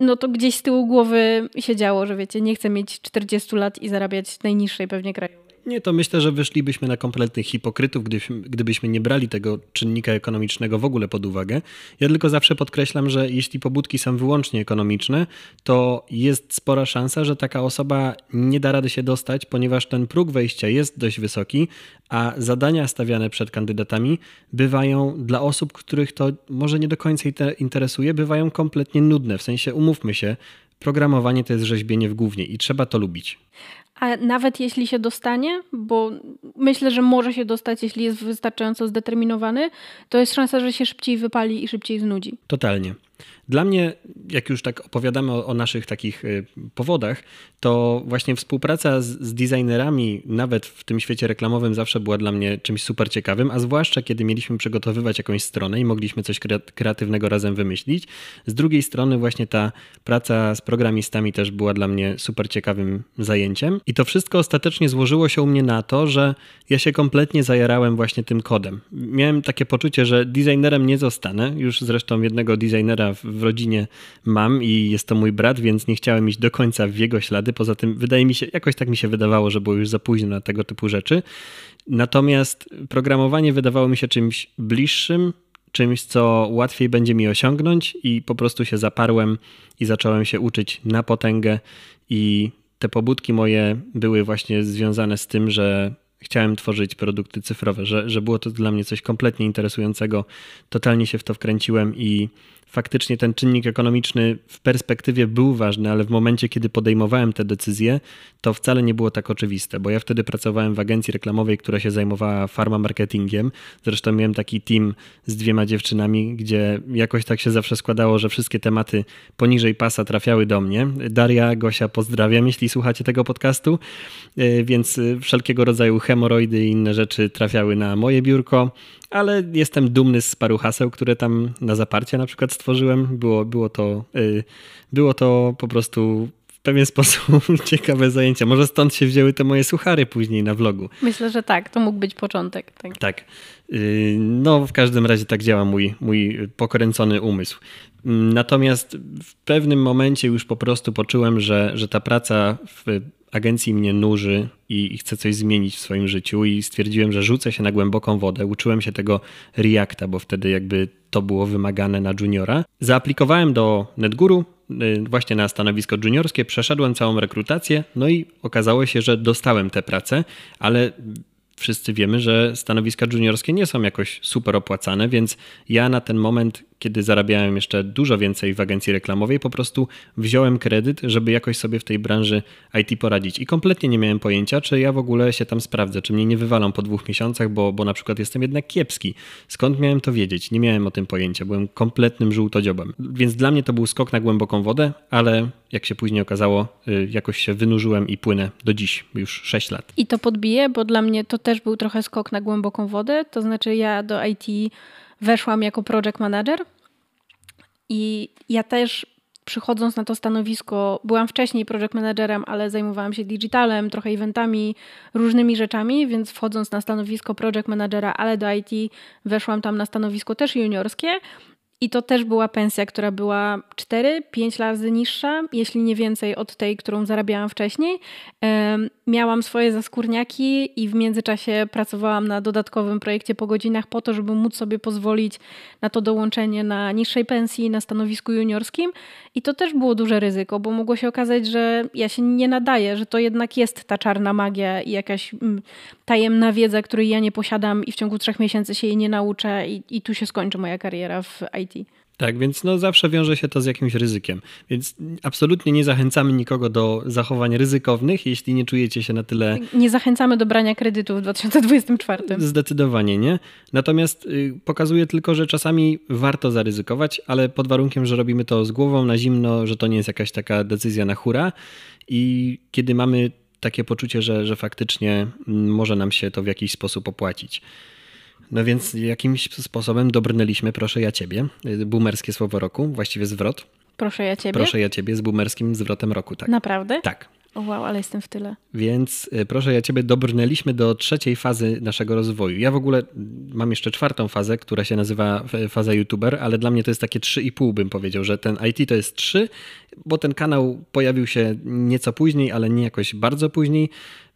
no to gdzieś z tyłu głowy siedziało, że wiecie, nie chcę mieć 40 lat i zarabiać najniższej pewnie krajowej. Nie, to myślę, że wyszlibyśmy na kompletnych hipokrytów, gdybyśmy, gdybyśmy nie brali tego czynnika ekonomicznego w ogóle pod uwagę. Ja tylko zawsze podkreślam, że jeśli pobudki są wyłącznie ekonomiczne, to jest spora szansa, że taka osoba nie da rady się dostać, ponieważ ten próg wejścia jest dość wysoki, a zadania stawiane przed kandydatami bywają dla osób, których to może nie do końca interesuje, bywają kompletnie nudne. W sensie, umówmy się, programowanie to jest rzeźbienie w głównie i trzeba to lubić. A nawet jeśli się dostanie, bo myślę, że może się dostać, jeśli jest wystarczająco zdeterminowany, to jest szansa, że się szybciej wypali i szybciej znudzi. Totalnie. Dla mnie, jak już tak opowiadamy o, o naszych takich y, powodach, to właśnie współpraca z, z, designerami, nawet w tym świecie reklamowym, zawsze była dla mnie czymś super ciekawym, a zwłaszcza kiedy mieliśmy przygotowywać jakąś stronę i mogliśmy coś kreatywnego razem wymyślić. Z drugiej strony, właśnie ta praca z programistami też była dla mnie super ciekawym zajęciem. I to wszystko ostatecznie złożyło się u mnie na to, że ja się kompletnie zajarałem właśnie tym kodem. Miałem takie poczucie, że designerem nie zostanę. Już zresztą jednego designera w rodzinie mam i jest to mój brat, więc nie chciałem iść do końca w jego ślady. Poza tym wydaje mi się, jakoś tak mi się wydawało, że było już za późno na tego typu rzeczy. Natomiast programowanie wydawało mi się czymś bliższym, czymś, co łatwiej będzie mi osiągnąć i po prostu się zaparłem i zacząłem się uczyć na potęgę i te pobudki moje były właśnie związane z tym, że chciałem tworzyć produkty cyfrowe, że, że było to dla mnie coś kompletnie interesującego. Totalnie się w to wkręciłem i faktycznie ten czynnik ekonomiczny w perspektywie był ważny, ale w momencie, kiedy podejmowałem te decyzje, to wcale nie było tak oczywiste, bo ja wtedy pracowałem w agencji reklamowej, która się zajmowała farma marketingiem. Zresztą miałem taki team z dwiema dziewczynami, gdzie jakoś tak się zawsze składało, że wszystkie tematy poniżej pasa trafiały do mnie. Daria, Gosia, pozdrawiam, jeśli słuchacie tego podcastu, e, więc wszelkiego rodzaju hemoroidy i inne rzeczy trafiały na moje biurko ale jestem dumny z paru haseł, które tam na zaparcie na przykład stworzyłem. Było, było, to, yy, było to po prostu w pewien sposób [laughs] ciekawe zajęcia. Może stąd się wzięły te moje suchary później na vlogu. Myślę, że tak, to mógł być początek. Tak, tak. Yy, no w każdym razie tak działa mój, mój pokręcony umysł. Natomiast w pewnym momencie już po prostu poczułem, że, że ta praca w agencji mnie nuży i, chcę coś zmienić w swoim życiu i stwierdziłem, że rzucę się na głęboką wodę. Uczyłem się tego Reacta, bo wtedy jakby to było wymagane na juniora. Zaaplikowałem do NetGuru y, właśnie na stanowisko juniorskie, przeszedłem całą rekrutację, no i okazało się, że dostałem tę pracę, ale wszyscy wiemy, że stanowiska juniorskie nie są jakoś super opłacane, więc ja na ten moment kiedy zarabiałem jeszcze dużo więcej w agencji reklamowej, po prostu wziąłem kredyt, żeby jakoś sobie w tej branży IT poradzić. I kompletnie nie miałem pojęcia, czy ja w ogóle się tam sprawdzę, czy mnie nie wywalą po dwóch miesiącach, bo, bo na przykład jestem jednak kiepski. Skąd miałem to wiedzieć? Nie miałem o tym pojęcia, byłem kompletnym żółtodziobem. Więc dla mnie to był skok na głęboką wodę, ale jak się później okazało, y, jakoś się wynurzyłem i płynę do dziś, już 6 lat. I to podbiję, bo dla mnie to też był trochę skok na głęboką wodę, to znaczy ja do IT weszłam jako project manager i ja też przychodząc na to stanowisko, byłam wcześniej project managerem, ale zajmowałam się digitalem, trochę eventami, różnymi rzeczami, więc wchodząc na stanowisko project managera, ale do IT, weszłam tam na stanowisko też juniorskie i to też była pensja, która była 4-5 razy niższa, jeśli nie więcej od tej, którą zarabiałam wcześniej. Miałam swoje zaskórniaki i w międzyczasie pracowałam na dodatkowym projekcie po godzinach po to, żeby móc sobie pozwolić na to dołączenie na niższej pensji na stanowisku juniorskim. I to też było duże ryzyko, bo mogło się okazać, że ja się nie nadaję, że to jednak jest ta czarna magia i jakaś mm, tajemna wiedza, której ja nie posiadam i w ciągu trzech miesięcy się jej nie nauczę i, i tu się skończy moja kariera w IT. Tak, więc no zawsze wiąże się to z jakimś ryzykiem. Więc absolutnie nie zachęcamy nikogo do zachowań ryzykownych, jeśli nie czujecie się na tyle. Nie zachęcamy do brania kredytu w 2024. Zdecydowanie nie. Natomiast y, pokazuje tylko, że czasami warto zaryzykować, ale pod warunkiem, że robimy to z głową na zimno, że to nie jest jakaś taka decyzja na hura. I kiedy mamy takie poczucie, że, że faktycznie mm, może nam się to w jakiś sposób opłacić. No więc jakimś sposobem dobrnęliśmy, proszę ja ciebie, boomerskie słowo roku, właściwie zwrot. Proszę ja ciebie? Proszę ja ciebie z boomerskim zwrotem roku, tak. Naprawdę? Tak. O wow, ale jestem w tyle. Więc y, proszę ja ciebie, dobrnęliśmy do trzeciej fazy naszego rozwoju. Ja w ogóle mam jeszcze czwartą fazę, która się nazywa faza youtuber, ale dla mnie to jest takie 3,5 bym powiedział, że ten IT to jest 3, bo ten kanał pojawił się nieco później, ale nie jakoś bardzo później.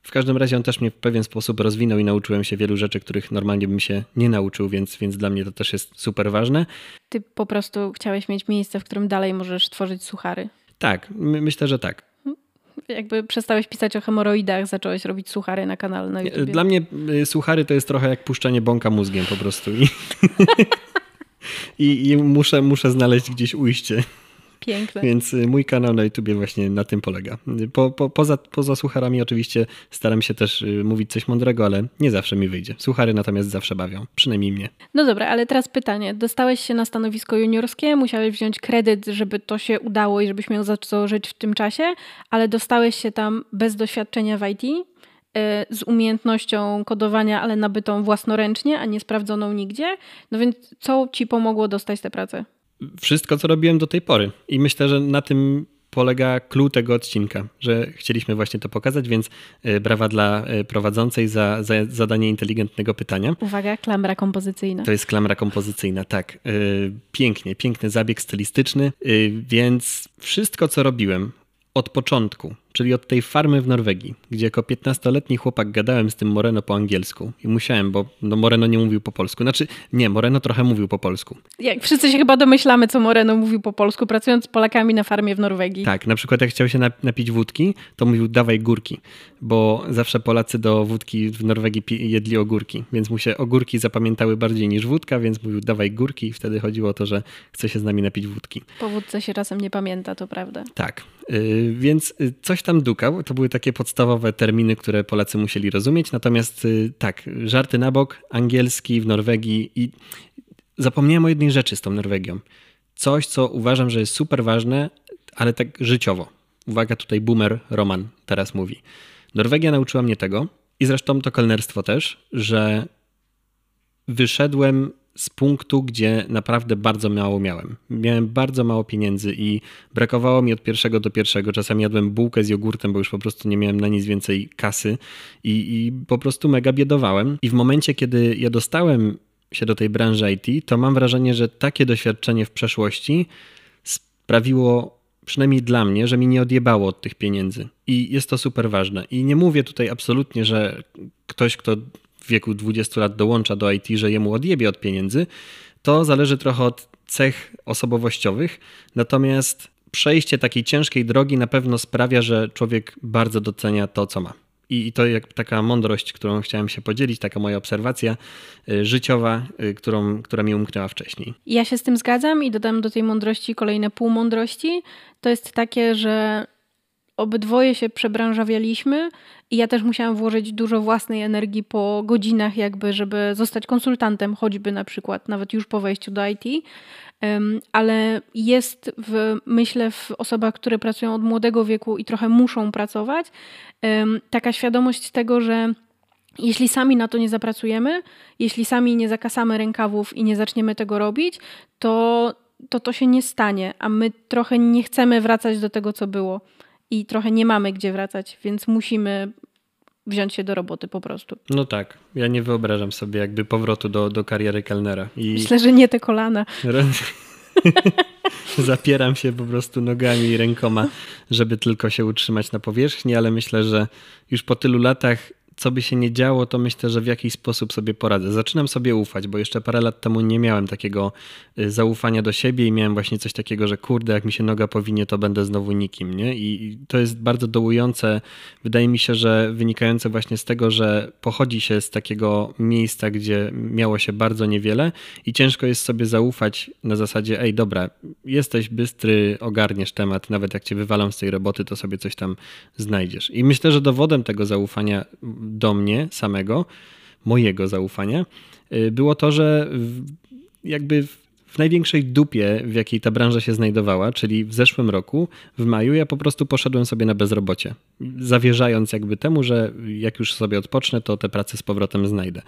W każdym razie on też mnie w pewien sposób rozwinął i nauczyłem się wielu rzeczy, których normalnie bym się nie nauczył, więc, więc dla mnie to też jest super ważne. Ty po prostu chciałeś mieć miejsce, w którym dalej możesz tworzyć suchary. Tak, my, myślę, że tak. Jakby przestałeś pisać o hemoroidach, zacząłeś robić suchary na kanale na YouTube. Dla mnie y, suchary to jest trochę jak puszczanie bąka mózgiem po prostu. I, [laughs] I, i muszę, muszę znaleźć gdzieś ujście. Piękne. Więc y, mój kanał na YouTubie właśnie na tym polega. Po, po, poza, poza sucharami oczywiście staram się też y, mówić coś mądrego, ale nie zawsze mi wyjdzie. Suchary natomiast zawsze bawią, przynajmniej mnie. No dobra, ale teraz pytanie. Dostałeś się na stanowisko juniorskie, musiałeś wziąć kredyt, żeby to się udało i żebyś miał za co żyć w tym czasie, ale dostałeś się tam bez doświadczenia w IT, y, z umiejętnością kodowania, ale nabytą własnoręcznie, a nie sprawdzoną nigdzie. No więc co ci pomogło dostać tę pracę? Wszystko, co robiłem do tej pory. I myślę, że na tym polega clue tego odcinka, że chcieliśmy właśnie to pokazać, więc e, brawa dla e, prowadzącej za, za zadanie inteligentnego pytania. Uwaga, klamra kompozycyjna. To jest klamra kompozycyjna, tak. E, pięknie, piękny zabieg stylistyczny, więc wszystko, co robiłem od początku, czyli od tej farmy w Norwegii, gdzie jako 15-letni chłopak gadałem z tym Moreno po angielsku i musiałem, bo no Moreno nie mówił po polsku. Znaczy, nie, Moreno trochę mówił po polsku. Jak wszyscy się chyba domyślamy, co Moreno mówił po polsku, pracując z Polakami na farmie w Norwegii. Tak, na przykład jak chciał się napić wódki, to mówił dawaj górki, bo zawsze Polacy do wódki w Norwegii jedli ogórki, więc mu się ogórki zapamiętały bardziej niż wódka, więc mówił dawaj górki i wtedy chodziło o to, że chce się z nami napić wódki. Po wódce się czasem nie pamięta, to prawda. Tak, yy, więc y, coś tam dukał. To były takie podstawowe terminy, które Polacy musieli rozumieć. Natomiast y, tak, żarty na bok, angielski w Norwegii i zapomniałem o jednej rzeczy z tą Norwegią. Coś, co uważam, że jest super ważne, ale tak życiowo. Uwaga, tutaj boomer Roman teraz mówi. Norwegia nauczyła mnie tego i zresztą to kelnerstwo też, że wyszedłem z punktu, gdzie naprawdę bardzo mało miałem. Miałem bardzo mało pieniędzy i brakowało mi od pierwszego do pierwszego. Czasami jadłem bułkę z jogurtem, bo już po prostu nie miałem na nic więcej kasy i, i po prostu mega biedowałem. I w momencie, kiedy ja dostałem się do tej branży IT, to mam wrażenie, że takie doświadczenie w przeszłości sprawiło przynajmniej dla mnie, że mi nie odjebało od tych pieniędzy. I jest to super ważne. I nie mówię tutaj absolutnie, że ktoś, kto w wieku 20 lat dołącza do IT, że jemu odjebie od pieniędzy, to zależy trochę od cech osobowościowych. Natomiast przejście takiej ciężkiej drogi na pewno sprawia, że człowiek bardzo docenia to, co ma. I to jak taka mądrość, którą chciałem się podzielić, taka moja obserwacja y, życiowa, y, którą, która mi umknęła wcześniej. Ja się z tym zgadzam i dodam do tej mądrości kolejne półmądrości. To jest takie, że obydwoje się przebranżawialiśmy i ja też musiałam włożyć dużo własnej energii po godzinach, jakby, żeby zostać konsultantem, choćby na przykład, nawet już po wejściu do IT. Ale jest w, myślę, w osobach, które pracują od młodego wieku i trochę muszą pracować, taka świadomość tego, że jeśli sami na to nie zapracujemy, jeśli sami nie zakasamy rękawów i nie zaczniemy tego robić, to to, to się nie stanie, a my trochę nie chcemy wracać do tego, co było i trochę nie mamy gdzie wracać, więc musimy wziąć się do roboty po prostu. No tak, ja nie wyobrażam sobie jakby powrotu do, do kariery kelnera. I... Myślę, że nie te kolana. [laughs] Zapieram się po prostu nogami i rękoma, żeby tylko się utrzymać na powierzchni, ale myślę, że już po tylu latach co by się nie działo, to myślę, że w jakiś sposób sobie poradzę. Zaczynam sobie ufać, bo jeszcze parę lat temu nie miałem takiego y, zaufania do siebie i miałem właśnie coś takiego, że kurde, jak mi się noga powinie, to będę znowu nikim, nie? I to jest bardzo dołujące. Wydaje mi się, że wynikające właśnie z tego, że pochodzi się z takiego miejsca, gdzie miało się bardzo niewiele i ciężko jest sobie zaufać na zasadzie, ej, dobra, jesteś bystry, ogarniesz temat, nawet jak cię wywalam z tej roboty, to sobie coś tam znajdziesz. I myślę, że dowodem tego zaufania do mnie samego, mojego zaufania, y, było to, że jakby w największej dupie, w jakiej ta branża się znajdowała, czyli w zeszłym roku, w maju, ja po prostu poszedłem sobie na bezrobocie, zawierzając jakby temu, że jak już sobie odpocznę, to te prace z powrotem znajdę.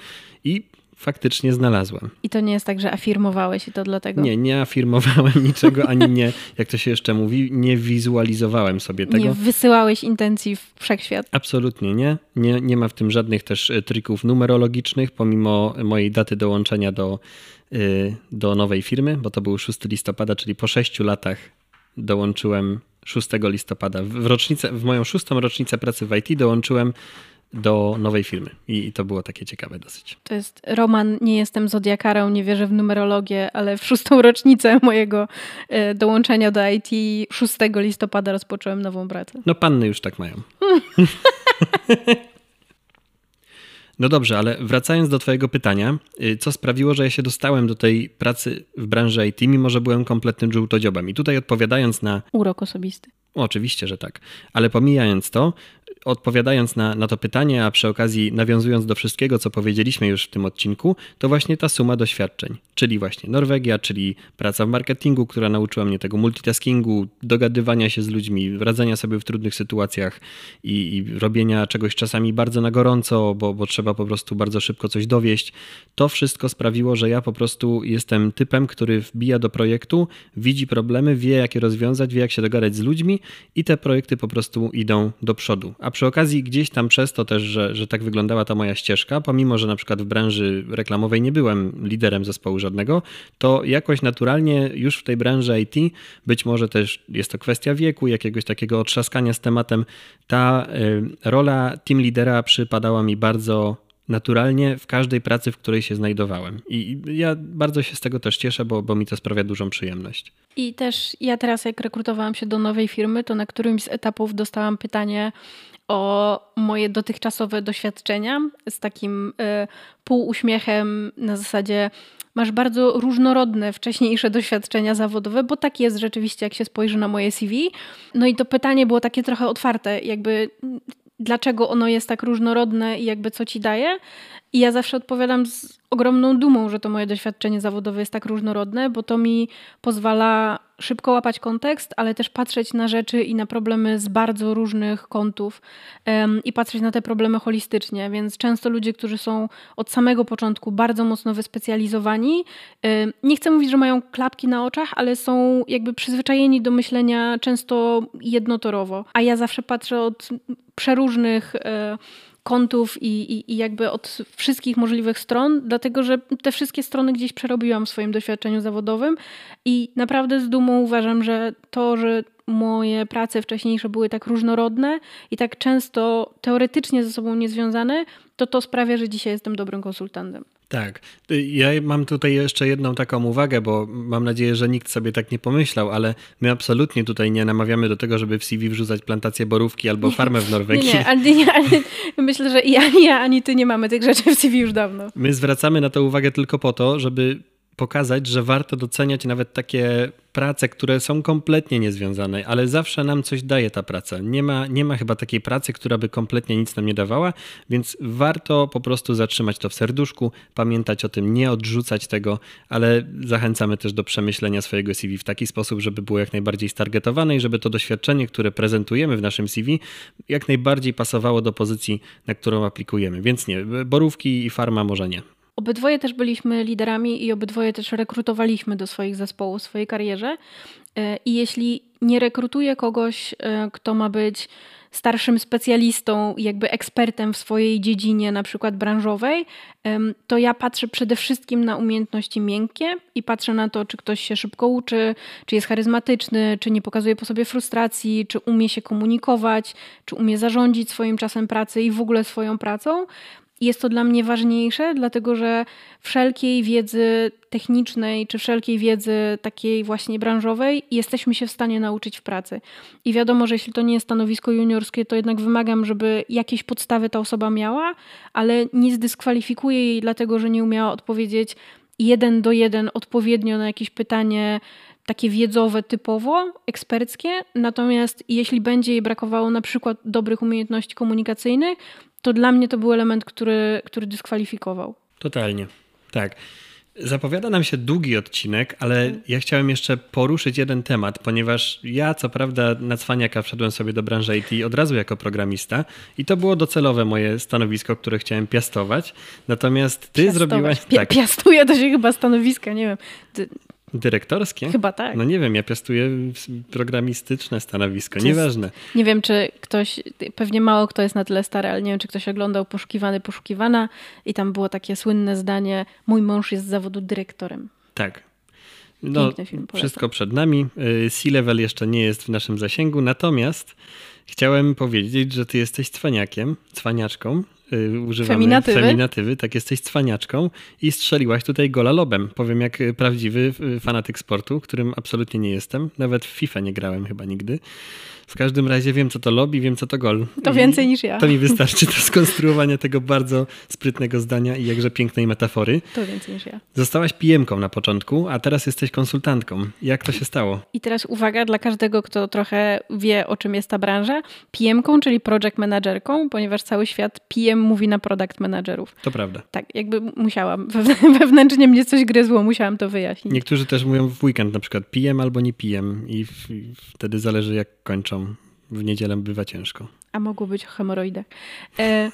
I faktycznie znalazłem. I to nie jest tak, że afirmowałeś i to dlatego? Nie, nie afirmowałem [laughs] niczego, ani nie, jak to się jeszcze mówi, nie wizualizowałem sobie tego. Nie wysyłałeś intencji w wszechświat? Absolutnie nie. Nie, nie ma w tym żadnych też e, trików numerologicznych, pomimo mojej daty dołączenia do, e, do nowej firmy, bo to był 6 listopada, czyli po 6 latach dołączyłem 6 listopada. W, rocznicę, w moją szóstą rocznicę pracy w IT dołączyłem do nowej firmy. I to było takie ciekawe dosyć. To jest Roman, nie jestem zodiakarą, nie wierzę w numerologię, ale w szóstą rocznicę mojego e, dołączenia do IT 6 listopada rozpocząłem nową pracę. No panny już tak mają. [laughs] No dobrze, ale wracając do Twojego pytania, y, co sprawiło, że ja się dostałem do tej pracy w branży IT, mimo że byłem kompletnym żółtodziobem? I tutaj odpowiadając na. Urok osobisty. Oczywiście, że tak. Ale pomijając to, odpowiadając na, na to pytanie, a przy okazji nawiązując do wszystkiego, co powiedzieliśmy już w tym odcinku, to właśnie ta suma doświadczeń, czyli właśnie Norwegia, czyli praca w marketingu, która nauczyła mnie tego multitaskingu, dogadywania się z ludźmi, radzenia sobie w trudnych sytuacjach i, i robienia czegoś czasami bardzo na gorąco, bo, bo trzeba po prostu bardzo szybko coś dowieść. To wszystko sprawiło, że ja po prostu jestem typem, który wbija do projektu, widzi problemy, wie jak je rozwiązać, wie jak się dogadać z ludźmi i te projekty po prostu idą do przodu. A przy okazji gdzieś tam przez to też, że, że tak wyglądała ta moja ścieżka, pomimo, że na przykład w branży reklamowej nie byłem liderem zespołu żadnego, to jakoś naturalnie już w tej branży IT, być może też jest to kwestia wieku, jakiegoś takiego otrzaskania z tematem, ta y, rola team lidera przypadała mi bardzo naturalnie w każdej pracy, w której się znajdowałem. I ja bardzo się z tego też cieszę, bo, bo mi to sprawia dużą przyjemność. I też ja teraz, jak rekrutowałam się do nowej firmy, to na którymś z etapów dostałam pytanie o moje dotychczasowe doświadczenia z takim y, półuśmiechem na zasadzie masz bardzo różnorodne wcześniejsze doświadczenia zawodowe, bo tak jest rzeczywiście, jak się spojrzy na moje CV. No i to pytanie było takie trochę otwarte, jakby dlaczego ono jest tak różnorodne i jakby co ci daje. I ja zawsze odpowiadam z ogromną dumą, że to moje doświadczenie zawodowe jest tak różnorodne, bo to mi pozwala szybko łapać kontekst, ale też patrzeć na rzeczy i na problemy z bardzo różnych kątów um, i patrzeć na te problemy holistycznie. Więc często ludzie, którzy są od samego początku bardzo mocno wyspecjalizowani, um, nie chcę mówić, że mają klapki na oczach, ale są jakby przyzwyczajeni do myślenia często jednotorowo. A ja zawsze patrzę od przeróżnych. Um, kątów i, i, i, jakby od wszystkich możliwych stron, dlatego że te wszystkie strony gdzieś przerobiłam w swoim doświadczeniu zawodowym i naprawdę z dumą uważam, że to, że moje prace wcześniejsze były tak różnorodne i tak często teoretycznie ze sobą niezwiązane, to to sprawia, że dzisiaj jestem dobrym konsultantem. Tak. Ja mam tutaj jeszcze jedną taką uwagę, bo mam nadzieję, że nikt sobie tak nie pomyślał, ale my absolutnie tutaj nie namawiamy do tego, żeby w CV wrzucać plantację borówki albo farmę w Norwegii. Nie, nie, nie ani, [laughs] myślę, że i ani ja, ani ty nie mamy tych rzeczy w CV już dawno. My zwracamy na to uwagę tylko po to, żeby pokazać, że warto doceniać nawet takie prace, które są kompletnie niezwiązane, ale zawsze nam coś daje ta praca. Nie ma, nie ma chyba takiej pracy, która by kompletnie nic nam nie dawała, więc warto po prostu zatrzymać to w serduszku, pamiętać o tym, nie odrzucać tego, ale zachęcamy też do przemyślenia swojego CV w taki sposób, żeby było jak najbardziej stargetowane i żeby to doświadczenie, które prezentujemy w naszym CV, jak najbardziej pasowało do pozycji, na którą aplikujemy. Więc nie, borówki i farma może nie. Obydwoje też byliśmy liderami i obydwoje też rekrutowaliśmy do swoich zespołów swojej karierze. E, I jeśli nie rekrutuję kogoś, e, kto ma być starszym specjalistą, jakby ekspertem w swojej dziedzinie, na przykład branżowej, to ja patrzę przede wszystkim na umiejętności miękkie i patrzę na to, czy ktoś się szybko uczy, czy jest charyzmatyczny, czy nie pokazuje po sobie frustracji, czy umie się komunikować, czy umie zarządzić swoim czasem pracy i w ogóle swoją pracą jest to dla mnie ważniejsze, dlatego że wszelkiej wiedzy technicznej czy wszelkiej wiedzy takiej właśnie branżowej jesteśmy się w stanie nauczyć w pracy. I wiadomo, że jeśli to nie jest stanowisko juniorskie, to jednak wymagam, żeby jakieś podstawy ta osoba miała, ale nie zdyskwalifikuję jej dlatego, że nie umiała odpowiedzieć jeden do jeden odpowiednio na jakieś pytanie takie wiedzowe typowo, eksperckie, natomiast jeśli będzie jej brakowało na przykład dobrych umiejętności komunikacyjnych, to dla mnie to był element, który, który dyskwalifikował. Totalnie, tak. Zapowiada nam się długi odcinek, ale ja chciałem jeszcze poruszyć jeden temat, ponieważ ja co prawda na cwaniaka wszedłem sobie do branży IT od razu jako programista i to było docelowe moje stanowisko, które chciałem piastować. Natomiast ty piastować. zrobiłaś... tak. Piastuje to się chyba stanowiska, nie wiem. Dyrektorskie? Chyba tak. No nie wiem, ja piastuję programistyczne stanowisko, czy nieważne. Nie wiem, czy ktoś, pewnie mało kto jest na tyle stary, ale nie wiem, czy ktoś oglądał Poszukiwany, Poszukiwana i tam było takie słynne zdanie, mój mąż jest z zawodu dyrektorem. Tak. No, film, wszystko przed nami. Y, C-level jeszcze nie jest w naszym zasięgu, natomiast chciałem powiedzieć, że ty jesteś cwaniakiem, cwaniaczką, Y, używamy feminatywy. feminatywy, tak jesteś cwaniaczką i strzeliłaś tutaj gola lobem. Powiem jak prawdziwy y, fanatyk sportu, którym absolutnie nie jestem. Nawet w FIFA nie grałem chyba nigdy. W każdym razie wiem, co to lobby, wiem, co to gol. To więcej niż ja. To mi wystarczy do skonstruowania tego bardzo sprytnego zdania i jakże pięknej metafory. To więcej niż ja. Zostałaś pijemką na początku, a teraz jesteś konsultantką. Jak to się stało? I teraz uwaga dla każdego, kto trochę wie, o czym jest ta branża. Pijemką, czyli project managerką, ponieważ cały świat Mówi na product managerów. To prawda. Tak, jakby musiałam. [laughs] Wewnętrznie mnie coś gryzło, musiałam to wyjaśnić. Niektórzy też mówią w weekend na przykład pijem albo nie pijem i wtedy zależy jak kończą w niedzielę bywa ciężko. A mogło być o hemoroidach. E...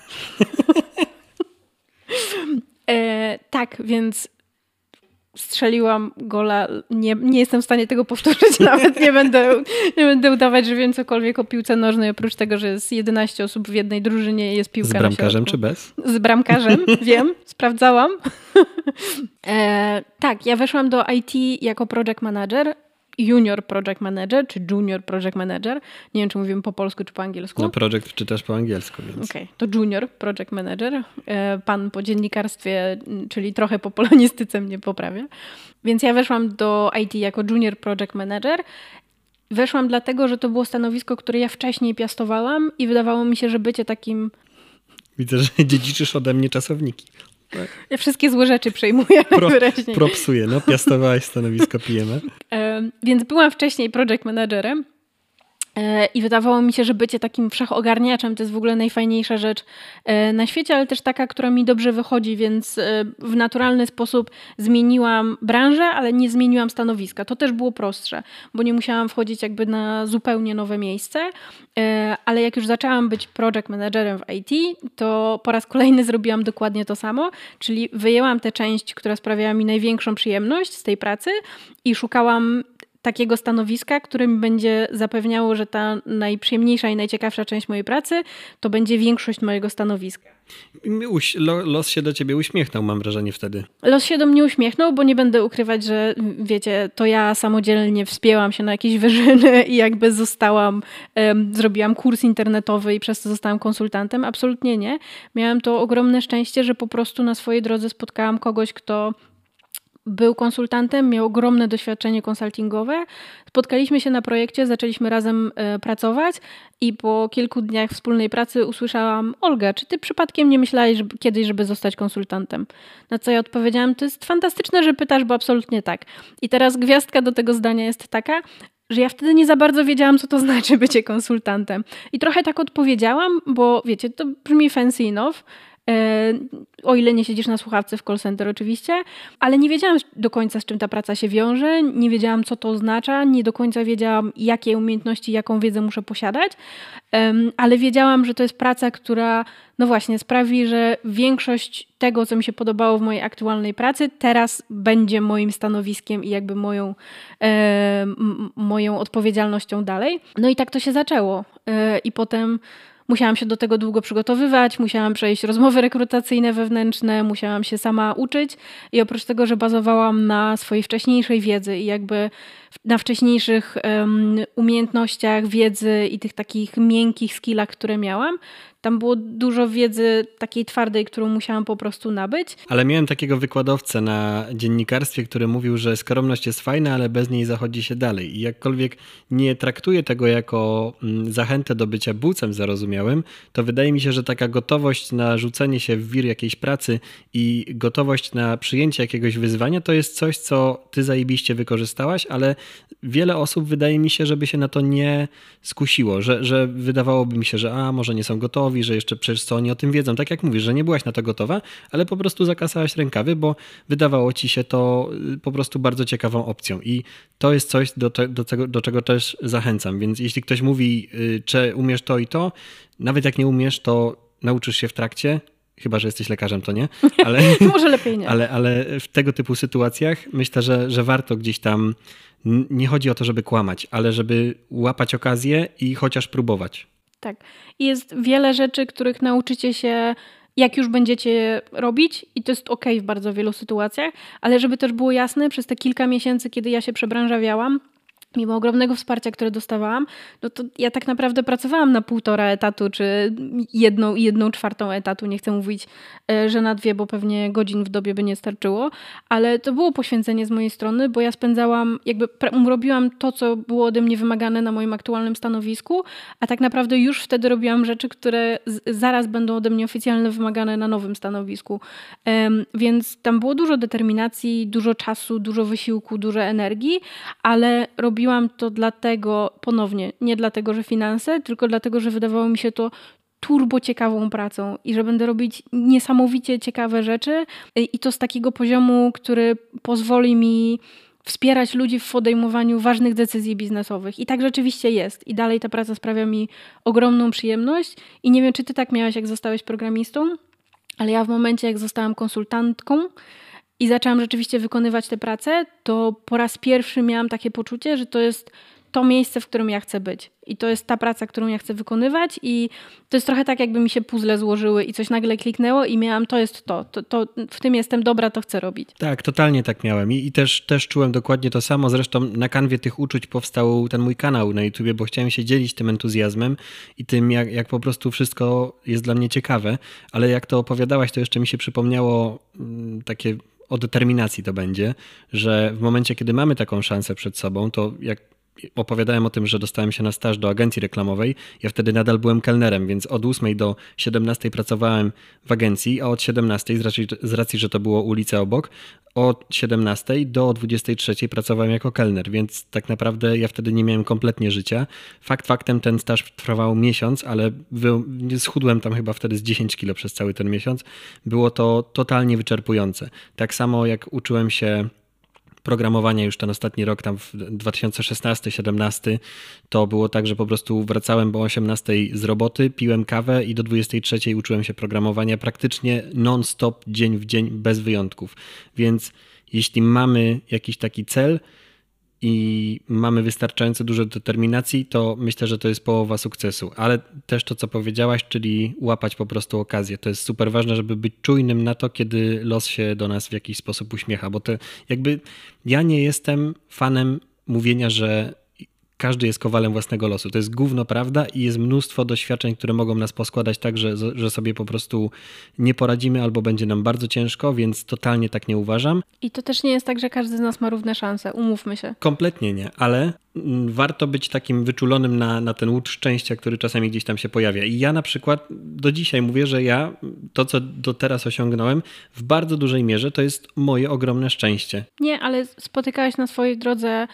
[laughs] e, tak, więc strzeliłam gola. Nie, nie jestem w stanie tego powtórzyć, [laughs] nawet nie będę, nie będę udawać, że wiem cokolwiek o piłce nożnej, oprócz tego, że jest 11 osób w jednej drużynie i jest piłka Z bramkarzem czy bez? Z bramkarzem, [laughs] wiem, sprawdzałam. [laughs] E, tak, ja weszłam do IT jako project manager, junior project manager, czy junior project manager. Nie wiem, czy mówimy po polsku, czy po angielsku. No project czytasz po angielsku, więc... Okej, okay, to junior project manager. E, pan po dziennikarstwie, czyli trochę po polonistyce mnie poprawia. Więc ja weszłam do IT jako junior project manager. Weszłam dlatego, że to było stanowisko, które ja wcześniej piastowałam i wydawało mi się, że bycie takim Widzę, że [laughs] dziedziczysz ode mnie czasowniki. Tak. Ja wszystkie złe rzeczy przejmuję Pro, najwyraźniej. Propsuję, no piastowałaś stanowisko PM. [laughs] Więc byłam wcześniej project managerem I wydawało mi się, że bycie takim wszechogarniaczem to jest w ogóle najfajniejsza rzecz e, na świecie, ale też taka, która mi dobrze wychodzi, więc e, w naturalny sposób zmieniłam branżę, ale nie zmieniłam stanowiska. To też było prostsze, bo nie musiałam wchodzić jakby na zupełnie nowe miejsce, ale jak już zaczęłam być project managerem w IT, to po raz kolejny zrobiłam dokładnie to samo, czyli wyjęłam tę część, która sprawiała mi największą przyjemność z tej pracy i szukałam takiego stanowiska, które mi będzie zapewniało, że ta najprzyjemniejsza i najciekawsza część mojej pracy to będzie większość mojego stanowiska. Los się do ciebie uśmiechnął, mam wrażenie wtedy. Los się do mnie uśmiechnął, bo nie będę ukrywać, że wiecie, to ja samodzielnie wspięłam się na jakieś wyżyny [laughs] i jakby zostałam, um, zrobiłam kurs internetowy i przez to zostałam konsultantem. Absolutnie nie. Miałam to ogromne szczęście, że po prostu na swojej drodze spotkałam kogoś, kto był konsultantem, miał ogromne doświadczenie konsultingowe. Spotkaliśmy się na projekcie, zaczęliśmy razem e, pracować i po kilku dniach wspólnej pracy usłyszałam: Olga, czy ty przypadkiem nie myślałeś żeby, kiedyś, żeby zostać konsultantem? Na co ja odpowiedziałam: To jest fantastyczne, że pytasz, bo absolutnie tak. I teraz gwiazdka do tego zdania jest taka, że ja wtedy nie za bardzo wiedziałam, co to znaczy bycie konsultantem. I trochę tak odpowiedziałam, bo wiecie, to brzmi fancy enough, o ile nie siedzisz na słuchawce w call center oczywiście, ale nie wiedziałam do końca z czym ta praca się wiąże, nie wiedziałam co to oznacza, nie do końca wiedziałam jakie umiejętności, jaką wiedzę muszę posiadać, ale wiedziałam, że to jest praca, która no właśnie sprawi, że większość tego, co mi się podobało w mojej aktualnej pracy, teraz będzie moim stanowiskiem i jakby moją, e, moją odpowiedzialnością dalej. No i tak to się zaczęło. E, I potem Musiałam się do tego długo przygotowywać, musiałam przejść rozmowy rekrutacyjne wewnętrzne, musiałam się sama uczyć i oprócz tego, że bazowałam na swojej wcześniejszej wiedzy i jakby na wcześniejszych um, umiejętnościach, wiedzy i tych takich miękkich skillach, które miałam, tam było dużo wiedzy takiej twardej, którą musiałam po prostu nabyć. Ale miałem takiego wykładowcę na dziennikarstwie, który mówił, że skromność jest fajna, ale bez niej zachodzi się dalej. I jakkolwiek nie traktuję tego jako mm, zachętę do bycia bucem zarozumiałym, to wydaje mi się, że taka gotowość na rzucenie się w wir jakiejś pracy i gotowość na przyjęcie jakiegoś wyzwania to jest coś, co ty zajebiście wykorzystałaś, ale wiele osób wydaje mi się, żeby się na to nie skusiło, że, że wydawałoby mi się, że a, może nie są gotowi, gotowi, że jeszcze przecież co oni o tym wiedzą. Tak jak mówisz, że nie byłaś na to gotowa, ale po prostu zakasałaś rękawy, bo wydawało ci się to y, po prostu bardzo ciekawą opcją. I to jest coś, do, do, tego, do czego też zachęcam. Więc jeśli ktoś mówi, y, czy umiesz to i to, nawet jak nie umiesz, to nauczysz się w trakcie, Chyba, że jesteś lekarzem, to nie. [laughs] Ale, Może lepiej nie. Ale, ale w tego typu sytuacjach myślę, że, że warto gdzieś tam. Nie chodzi o to, żeby kłamać, ale żeby łapać okazję i chociaż próbować. Tak. I jest wiele rzeczy, których nauczycie się, jak już będziecie robić, i to jest ok w bardzo wielu sytuacjach, ale żeby też było jasne, przez te kilka miesięcy, kiedy ja się przebranżawiałam, mimo ogromnego wsparcia, które dostawałam, no to ja tak naprawdę pracowałam na półtora etatu, czy jedną, jedną czwartą etatu. Nie chcę mówić, że na dwie, bo pewnie godzin w dobie by nie starczyło, ale to było poświęcenie z mojej strony, bo ja spędzałam, jakby robiłam to, co było ode mnie wymagane na moim aktualnym stanowisku, a tak naprawdę już wtedy robiłam rzeczy, które zaraz będą ode mnie oficjalnie wymagane na nowym stanowisku. Więc tam było dużo determinacji, dużo czasu, dużo wysiłku, dużo energii, ale robiłam to dlatego, ponownie, nie dlatego, że finanse, tylko dlatego, że wydawało mi się to turbo ciekawą pracą i że będę robić niesamowicie ciekawe rzeczy i to z takiego poziomu, który pozwoli mi wspierać ludzi w podejmowaniu ważnych decyzji biznesowych. I tak rzeczywiście jest. I dalej ta praca sprawia mi ogromną przyjemność. I nie wiem, czy ty tak miałaś, jak zostałeś programistą, ale ja w momencie, jak zostałam konsultantką, i zaczęłam rzeczywiście wykonywać tę pracę, to po raz pierwszy miałam takie poczucie, że to jest to miejsce, w którym ja chcę być. I to jest ta praca, którą ja chcę wykonywać, i to jest trochę tak, jakby mi się puzzle złożyły i coś nagle kliknęło, i miałam to jest to. to, to w tym jestem dobra, to chcę robić. Tak, totalnie tak miałem. I, i też, też czułem dokładnie to samo. Zresztą na kanwie tych uczuć powstał ten mój kanał na YouTubie, bo chciałem się dzielić tym entuzjazmem i tym, jak, jak po prostu wszystko jest dla mnie ciekawe. Ale jak to opowiadałaś, to jeszcze mi się przypomniało mm, takie o determinacji to będzie, że w momencie, kiedy mamy taką szansę przed sobą, to jak opowiadałem o tym, że dostałem się na staż do agencji reklamowej. Ja wtedy nadal byłem kelnerem, więc od 8 do 17 pracowałem w agencji, a od 17 z racji, z racji, że to było ulica obok, od 17 do 23 pracowałem jako kelner, więc tak naprawdę ja wtedy nie miałem kompletnie życia. Fakt faktem ten staż trwał miesiąc, ale schudłem tam chyba wtedy z 10 kilo przez cały ten miesiąc. Było to totalnie wyczerpujące. Tak samo jak uczyłem się programowania już ten ostatni rok, tam w 2016-17, to było tak, że po prostu wracałem po 18 z roboty, piłem kawę i do 23 uczyłem się programowania praktycznie non-stop, dzień w dzień, bez wyjątków. Więc jeśli mamy jakiś taki cel, i mamy wystarczająco dużo determinacji, to myślę, że to jest połowa sukcesu. Ale też to, co powiedziałaś, czyli łapać po prostu okazję. To jest super ważne, żeby być czujnym na to, kiedy los się do nas w jakiś sposób uśmiecha, bo to jakby ja nie jestem fanem mówienia, że każdy jest kowalem własnego losu. To jest gówno prawda i jest mnóstwo doświadczeń, które mogą nas poskładać tak, że, że sobie po prostu nie poradzimy albo będzie nam bardzo ciężko, więc totalnie tak nie uważam. I to też nie jest tak, że każdy z nas ma równe szanse, umówmy się. Kompletnie nie, ale mm, warto być takim wyczulonym na, na ten łód szczęścia, który czasami gdzieś tam się pojawia. I ja na przykład do dzisiaj mówię, że ja to, co do teraz osiągnąłem, w bardzo dużej mierze to jest moje ogromne szczęście. Nie, ale spotykałeś na swojej drodze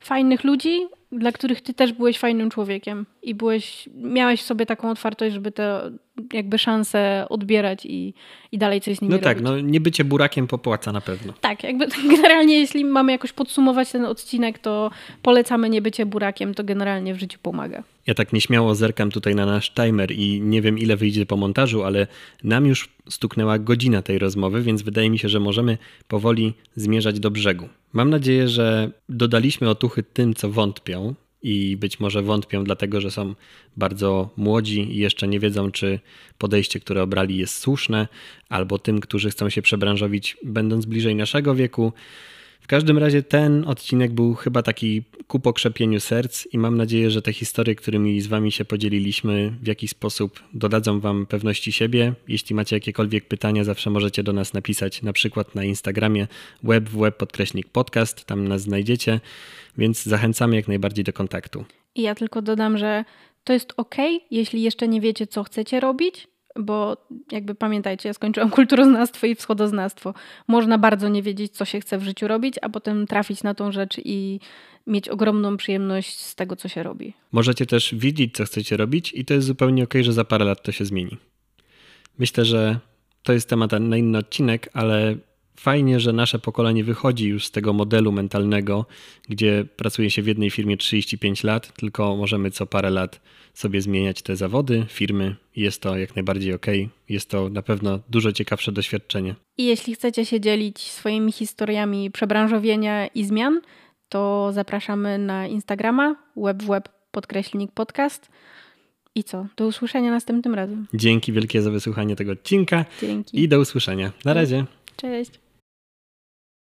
fajnych ludzi, dla których ty też byłeś fajnym człowiekiem i byłeś, miałeś w sobie taką otwartość, żeby te jakby szanse odbierać i, i dalej coś z nimi No tak, robić. no nie bycie burakiem popłaca na pewno. Tak, jakby [laughs] generalnie jeśli mamy jakoś podsumować ten odcinek, to polecamy nie bycie burakiem, to generalnie w życiu pomaga. Ja tak nieśmiało zerkam tutaj na nasz timer i nie wiem ile wyjdzie po montażu, ale nam już stuknęła godzina tej rozmowy, więc wydaje mi się, że możemy powoli zmierzać do brzegu. Mam nadzieję, że dodaliśmy otuchy tym, co wątpią i być może wątpią dlatego, że są bardzo młodzi i jeszcze nie wiedzą, czy podejście, które obrali jest słuszne, albo tym, którzy chcą się przebranżowić będąc bliżej naszego wieku. W każdym razie ten odcinek był chyba taki ku pokrzepieniu serc i mam nadzieję, że te historie, którymi z wami się podzieliliśmy, w jakiś sposób dodadzą wam pewności siebie. Jeśli macie jakiekolwiek pytania, zawsze możecie do nas napisać na przykład na Instagramie web w web podkreśnik podcast, tam nas znajdziecie, więc zachęcamy jak najbardziej do kontaktu. I ja tylko dodam, że to jest ok, jeśli jeszcze nie wiecie, co chcecie robić, bo jakby pamiętajcie, ja skończyłam [laughs] kulturoznawstwo i wschodoznawstwo. Można bardzo nie wiedzieć, co się chce w życiu robić, a potem trafić na tą rzecz i mieć ogromną przyjemność z tego, co się robi. Możecie też wiedzieć, co chcecie robić i to jest zupełnie ok, że za parę lat to się zmieni. Myślę, że to jest temat na inny odcinek, ale fajnie, że nasze pokolenie wychodzi już z tego modelu mentalnego, gdzie pracuje się w jednej firmie 35 lat, tylko możemy co parę lat sobie zmieniać te zawody, firmy. Jest to jak najbardziej ok. Jest to na pewno dużo ciekawsze doświadczenie. I jeśli chcecie się dzielić swoimi historiami przebranżowienia i zmian, to zapraszamy na Instagrama web w web podkreślnik podcast. I co? Do usłyszenia następnym razem. Dzięki wielkie za wysłuchanie tego odcinka Dzięki. i do usłyszenia. Na razie. Cześć.